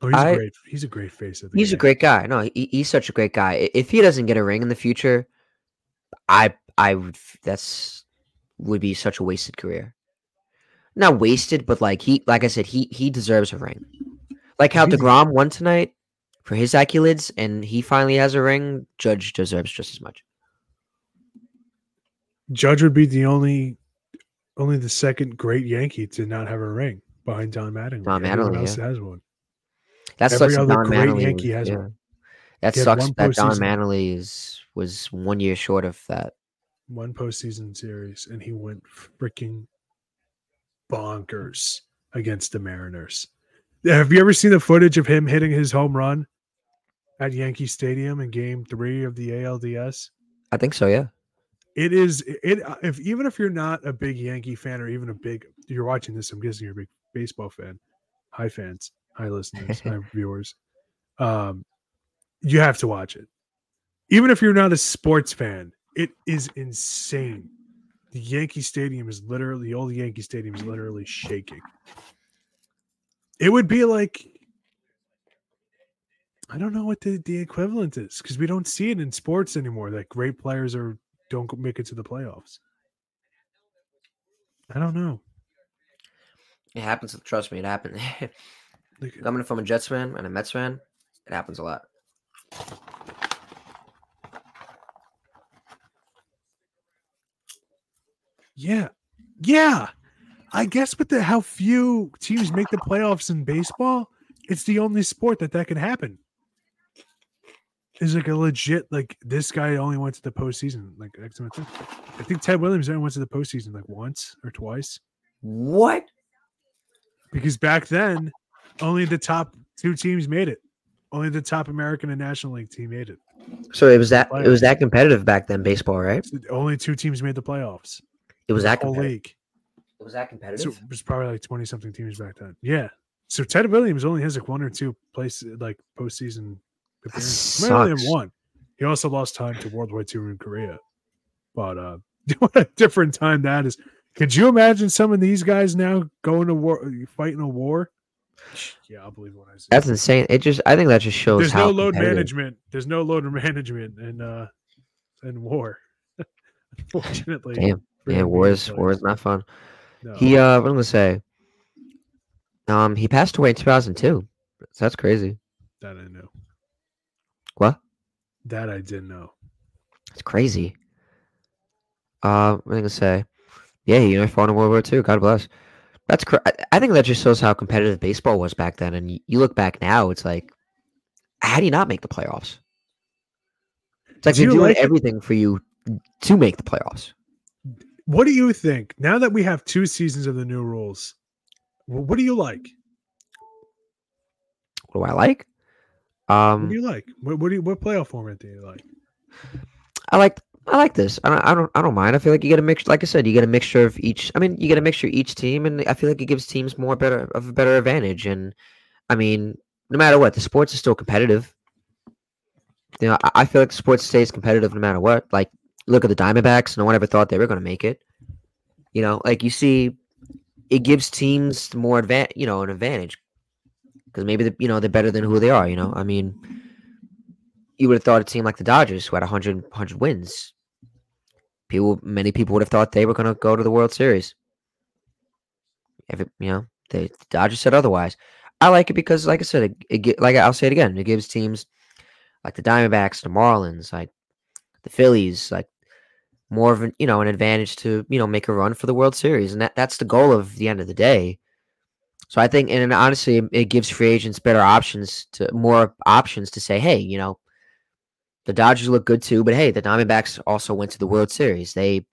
Oh, he's I- a great. He's a great face. He's a great guy. No, he, he's such a great guy. If he doesn't get a ring in the future, I I would that's would be such a wasted career. Not wasted, but like he like I said, he he deserves a ring. Like how He's- Degrom won tonight for his accolades, and he finally has a ring. Judge deserves just as much. Judge would be the only, only the second great Yankee to not have a ring behind Don Mattingly. Don Everyone Mattingly, else yeah. has one. That Every sucks. that other Don great Mattingly Yankee has yeah. one. That He sucks. That Don. Mattingly is was one year short of that. One postseason series, and he went freaking bonkers against the Mariners. Have you ever seen the footage of him hitting his home run at Yankee Stadium in Game Three of the ALDS? I think so. Yeah. It is it if even if you're not a big Yankee fan or even a big you're watching this, I'm guessing you're a big baseball fan. Hi fans, hi listeners, hi viewers. Um you have to watch it. Even if you're not a sports fan, it is insane. The Yankee Stadium is literally the old Yankee Stadium is literally shaking. It would be like I don't know what the, the equivalent is because we don't see it in sports anymore. That great players are don't make it to the playoffs. I don't know. It happens. Trust me, it happened. Like, Coming from a Jets fan and a Mets fan, it happens a lot. yeah, yeah. I guess with the how few teams make the playoffs in baseball, it's the only sport that that can happen. Is like a legit like this guy only went to the postseason like X amount of times. I think Ted Williams only went to the postseason like once or twice What? because back then only the top two teams made it. Only the top American and National League team made it. So it was that it was that competitive back then, baseball, right? So only two teams made the playoffs. It was that whole league. It was that So competitive. it was probably like twenty something teams back then. Yeah. So Ted Williams only has like one or two place like postseason only sucks. one. He also lost time to World War II in Korea. But uh what a different time that is. Could you imagine some of these guys now going to war fighting a war? Yeah, I'll believe what I say. That's insane. It just I think that just shows There's no load management. There's no load management in uh in war. Unfortunately. Damn, Yeah, war is war is not fun. No. He uh, what am I gonna say? Um, he passed away in 2002. So that's crazy. that I know. That I didn't know. It's crazy. Uh, what am I gonna say? Yeah, you know, fought in World War II. God bless. That's cr- I- think that just shows how competitive baseball was back then. And you, look back now, it's like, how do you not make the playoffs? It's like Do they're doing like it? everything for you to make the playoffs. What do you think now that we have two seasons of the new rules? What do you like? What do I like? What Um, do you like? What, what do you, what playoff format do you like? I like I like this. I don't I don't I don't mind. I feel like you get a mix. Like I said, you get a mixture of each. I mean, you get a mixture of each team, and I feel like it gives teams more better of a better advantage. And I mean, no matter what, the sports is still competitive. You know, I, I feel like the sports stays competitive no matter what. Like, look at the Diamondbacks. No one ever thought they were going to make it. You know, like you see, it gives teams more advan You know, an advantage because maybe the, you know they're better than who they are. You know, I mean you would have thought a team like the Dodgers, who had 100, 100 wins, people, many people would have thought they were going to go to the World Series. If it, you know, the Dodgers said otherwise. I like it because, like I said, it, it like I'll say it again, it gives teams like the Diamondbacks, the Marlins, like the Phillies, like more of an you know an advantage to you know make a run for the World Series, and that that's the goal of the end of the day. So I think, and honestly, it- gives free agents better options to more options to say, hey, you know, the Dodgers look good too, but hey, the Diamondbacks also went to the World Series. They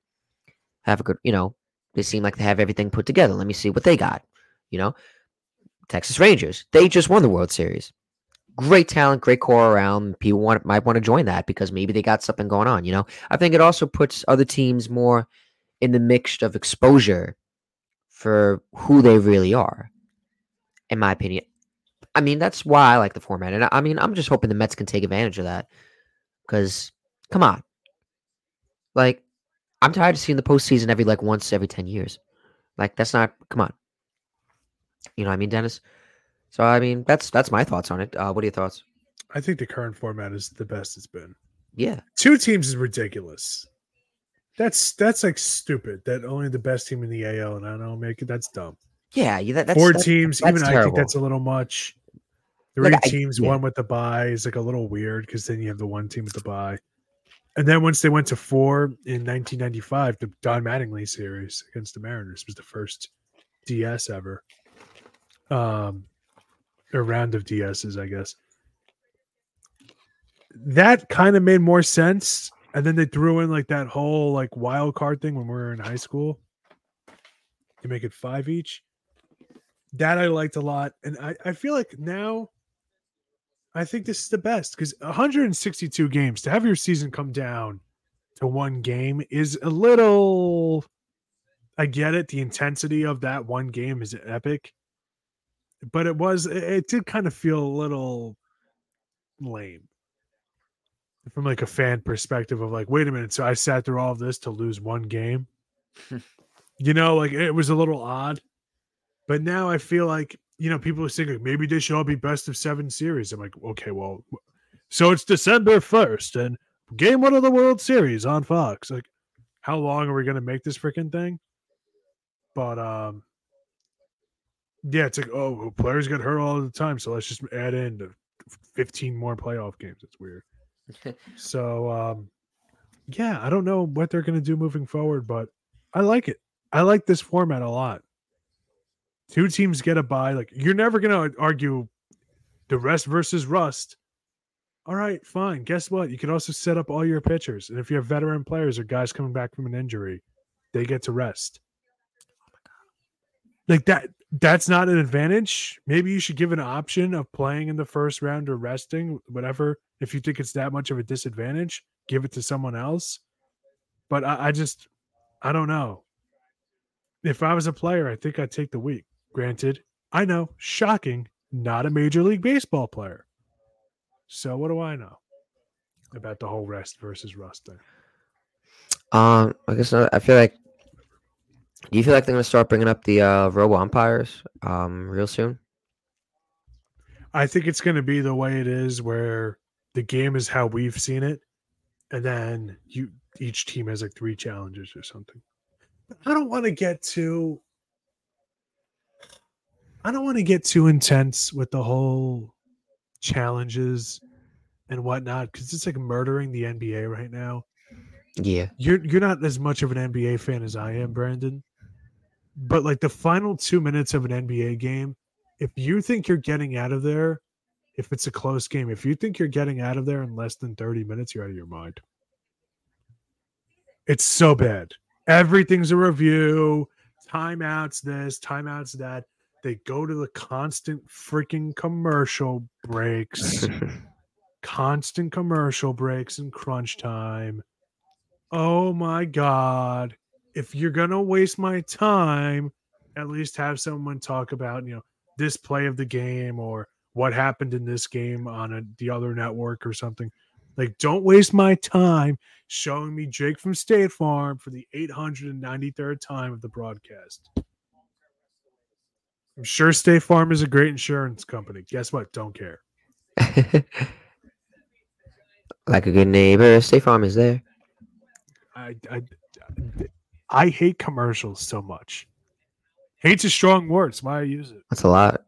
have a good, you know, they seem like they have everything put together. Let me see what they got. You know, Texas Rangers, they just won the World Series. Great talent, great core around. People want might want to join that because maybe they got something going on. You know, I think it also puts other teams more in the mix of exposure for who they really are. In my opinion, I mean that's why I like the format, and I, I mean I'm just hoping the Mets can take advantage of that. Because, come on. Like, I'm tired of seeing the postseason every like once every ten years. Like, that's not. Come on. You know what I mean, Denis? So I mean, that's that's my thoughts on it. Uh, what are your thoughts? I think the current format is the best it's been. Yeah, Two teams is ridiculous. That's that's like stupid. That only the best team in the AL and I don't make it. That's dumb. Yeah. You, that, that's Four that's- teams, that's even I think that's a little much. Three Like, I- teams, yeah. one with the bye is like a little weird because then you have the one team with the bye. And then once they went to four in 1995, the Don Mattingly series against the Mariners was the first DS ever. Um, a round of DSs, I guess. That kind of made more sense. And then they threw in like that whole like wild card thing when we were in high school. You make it five each. That I liked a lot. And I, I feel like now I think this is the best because 162 games to have your season come down to one game is a little. I get it. The intensity of that one game is epic, but it was it, it did kind of feel a little lame from like a fan perspective of like, wait a minute, so I sat through all of this to lose one game. you know, like it was a little odd. But now I feel like, you know, people are saying like, maybe they should all be best of seven series. I'm like, okay, well, so it's December 1st and game one of the World Series on Fox. Like, how long are we going to make this freaking thing? But, um, yeah, it's like, oh, players get hurt all the time. So let's just add in 15 more playoff games. It's weird. so, um, yeah, I don't know what they're going to do moving forward, but I like it. I like this format a lot. Two teams get a bye. Like you're never to argue the rest versus rust. All right, fine. Guess what? You can also set up all your pitchers, and if you have veteran players or guys coming back from an injury, they get to rest. Like that. That's not an advantage. Maybe you should give an option of playing in the first round or resting, whatever. If you think it's that much of a disadvantage, give it to someone else. But I, I just, I don't know. If I was a player, I think I'd take the week. Granted, I know, shocking, not a major league baseball player. So what do I know about the whole rest versus rust thing? Um, I guess not, I feel like. Do you feel like they're gonna start bringing up the uh, robo umpires um real soon? I think it's going to be the way it is, where the game is how we've seen it, and then you each team has like three challenges or something. I don't want to get too. I don't want to get too intense with the whole challenges and whatnot because it's like murdering the NBA right now. Yeah. You're you're not as much of an NBA fan as I am, Brandon. But like the final two minutes of an NBA game, if you think you're getting out of there, if it's a close game, if you think you're getting out of there in less than 30 minutes, you're out of your mind. It's so bad. Everything's a review, timeouts this, timeouts that. They go to the constant freaking commercial breaks constant commercial breaks and crunch time. Oh my god. If you're going to waste my time, at least have someone talk about, you know, this play of the game or what happened in this game on a, the other network or something. Like don't waste my time showing me Jake from State Farm for the 893rd time of the broadcast. I'm sure State Farm is a great insurance company. Guess what? Don't care. like a good neighbor, State Farm is there. I, I I hate commercials so much. Hate's a strong word. It's why I use it. That's a lot.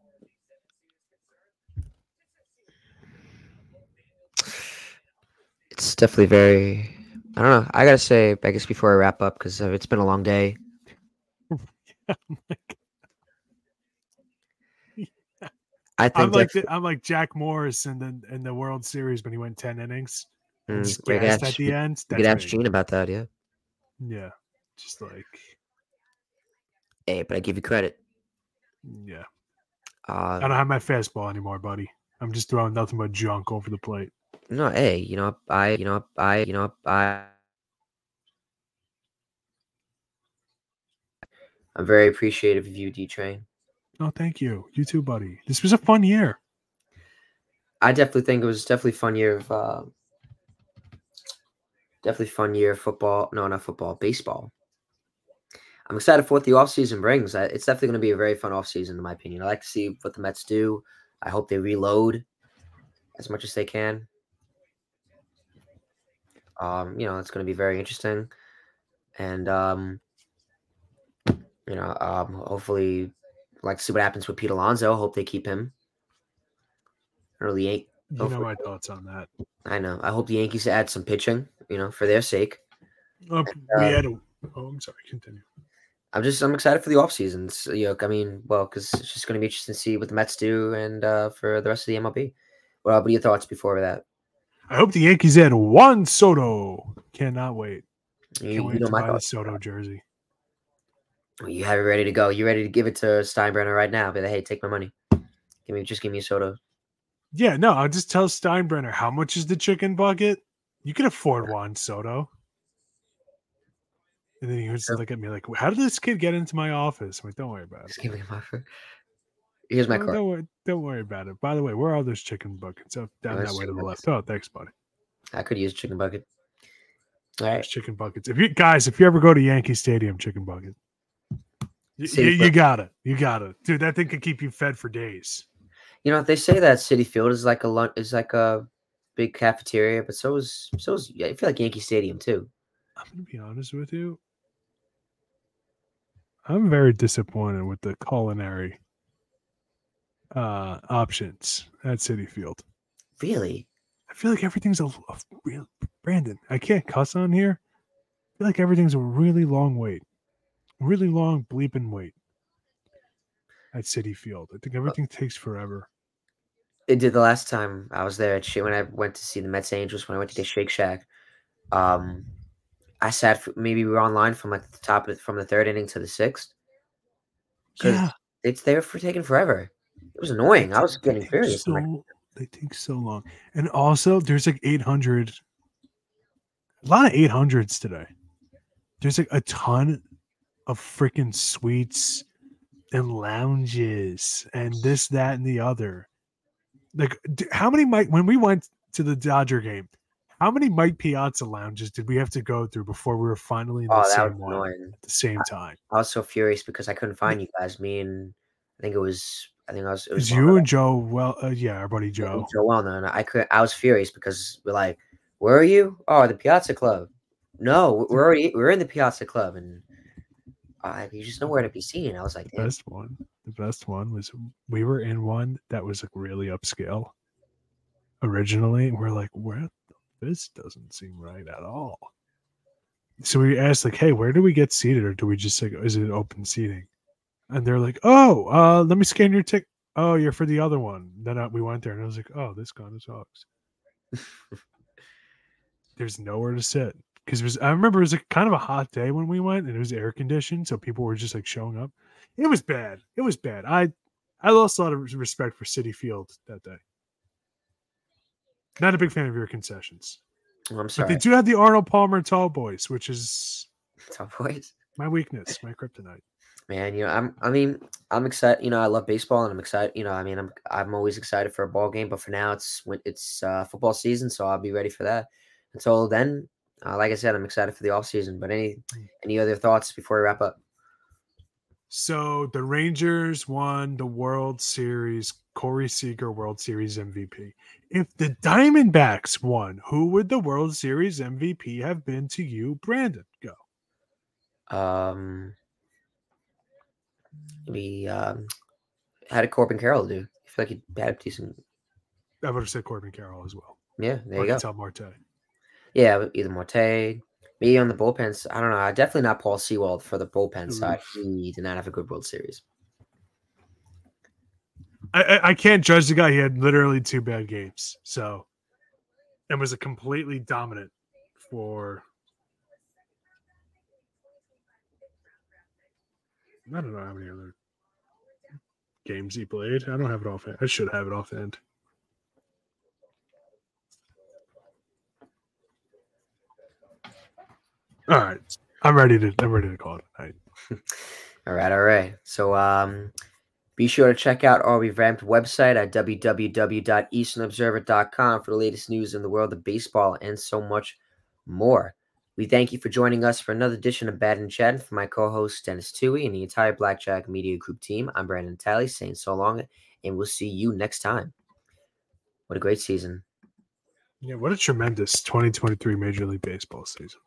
It's definitely very. I don't know. I gotta say, I guess before I wrap up, because it's been a long day. I think I'm like the, I'm like Jack Morris in the in the World Series when he went ten innings mm, just gassed at the end. we could That's ask. Gene about that, yeah. Yeah, just like Hey, but I give you credit. yeah. Uh, I don't have my fastball anymore, buddy. I'm just throwing nothing but junk over the plate. No, hey, you know, I, you know, I, you know, I. I'm very appreciative of you, D Train. No, thank you. You too, buddy. This was a fun year. I definitely think it was definitely fun year of uh, definitely fun year. of Football, no, not football, baseball. I'm excited for what the offseason brings. It's definitely going to be a very fun offseason, in my opinion. I like to see what the Mets do. I hope they reload as much as they can. Um, you know, it's going to be very interesting. And, um, you know, um, hopefully, like to see what happens with Pete Alonso. Hope they keep him. Early eight. You know my thoughts on that. I know. I hope the Yankees add some pitching, you know, for their sake. Oh, we um, had a. Oh, I'm sorry. Continue. I'm just I'm excited for the off seasons. You know, I mean, well, because it's just going to be interesting to see what the Mets do and uh, for the rest of the MLB. Well, what are your thoughts before that? I hope the Yankees add Juan Soto. Cannot wait. You, Can't wait you know to my buy the. Soto jersey. You have it ready to go. You ready to give it to Steinbrenner right now? Be like, hey, take my money. Give me just give me a soda. Yeah, no, I'll just tell Steinbrenner how much is the chicken bucket. You can afford Juan Soto. And then he was Sure. look at me like, "How did this kid get into my office?" I'm like, "Don't worry about it. Just give me my. Here's my Don't, card. don't worry, don't worry about it." By the way, where are those chicken buckets? Oh, down there's that way to the left. Oh, thanks, buddy. I could use chicken bucket. All right. There's chicken buckets. If you guys, if you ever go to Yankee Stadium, chicken bucket. You, you, got it. You got it, dude. That thing could keep you fed for days. You know, they say that Citi Field is like a lunch is like a big cafeteria, but so is so is I feel like Yankee Stadium too. I'm gonna be honest with you. I'm very disappointed with the culinary uh options at Citi Field. Really? I feel like everything's a, a real Brandon. I can't cuss on here. I feel like everything's a really long wait, really long bleeping wait at Citi Field. I think everything takes forever. It did the last time I was there at Sh- when I went to see the Mets Angels when I went to get Shake Shack. Um, I sat for, maybe we were online from like the top of from the third inning to the sixth. Yeah, It's there for taking forever. It was annoying. I was getting furious. So, they take so long, and also there's like 800, a lot of 800s today. There's like a ton of freaking suites and lounges and this, that, and the other. Like, how many Mike? When we went to the Dodger game, how many Mike Piazza lounges did we have to go through before we were finally in the oh, same one annoying. at the same time? I was so furious because I couldn't find you guys. Me and I think it was I think I was it It was was you and Joe. Well, uh, yeah, our buddy Joe. Joe Wellner, and I could I was furious because we're like, where are you? Oh, the Piazza Club. No, we're already we're in the Piazza Club, and uh, you just nowhere to be seen. I was like, the Damn. best one the best one was we were in one that was like really upscale originally we're like where this doesn't seem right at all so we asked like hey where do we get seated or do we just like is it open seating and they're like oh uh let me scan your ticket. oh you're for the other one then uh, we went there and i was like oh this kind of sucks there's nowhere to sit because it was i remember it was like kind of a hot day when we went and it was air conditioned so people were just like showing up it was bad. It was bad. I I lost a lot of respect for Citi Field that day. Not a big fan of your concessions, Oh, I'm sorry. but they do have the Arnold Palmer Tall Boys, which is Top boys. my weakness, my kryptonite. Man, you know, I'm I mean, I'm excited, you know, I love baseball and I'm excited, you know, I mean, I'm I'm always excited for a ball game, but for now it's when it's uh, football season, so I'll be ready for that. Until then, uh, like I said, I'm excited for the off season, but any any other thoughts before we wrap up? So the Rangers won the World Series, Corey Seager World Series MVP. If the Diamondbacks won, who would the World Series MVP have been to you, Brandon? Go. Um, we um, how did Corbin Carroll do? I feel like he had a decent. I would have said Corbin Carroll as well. Yeah, there Or you go. Ketel Marte. Yeah, either Marte, me on the bullpens. I don't know. Definitely not Paul Sewald for the bullpen mm-hmm. side. He did not have a good World Series. I, I, I can't judge the guy. He had literally two bad games. So, and was a completely dominant for. I don't know how many other games he played. I don't have it off. I should have it offhand. All right, I'm ready to. I'm ready to call it a night. All right, all right. So um be sure to check out our revamped website at www.easternobserver.com for the latest news in the world of baseball and so much more. We thank you for joining us for another edition of Bad and Chat. For my co-host Denis Tuohy and the entire Blackjack Media Group team, I'm Brandon Natale saying so long, and we'll see you next time. What a great season! Yeah, what a tremendous 2023 Major League Baseball season.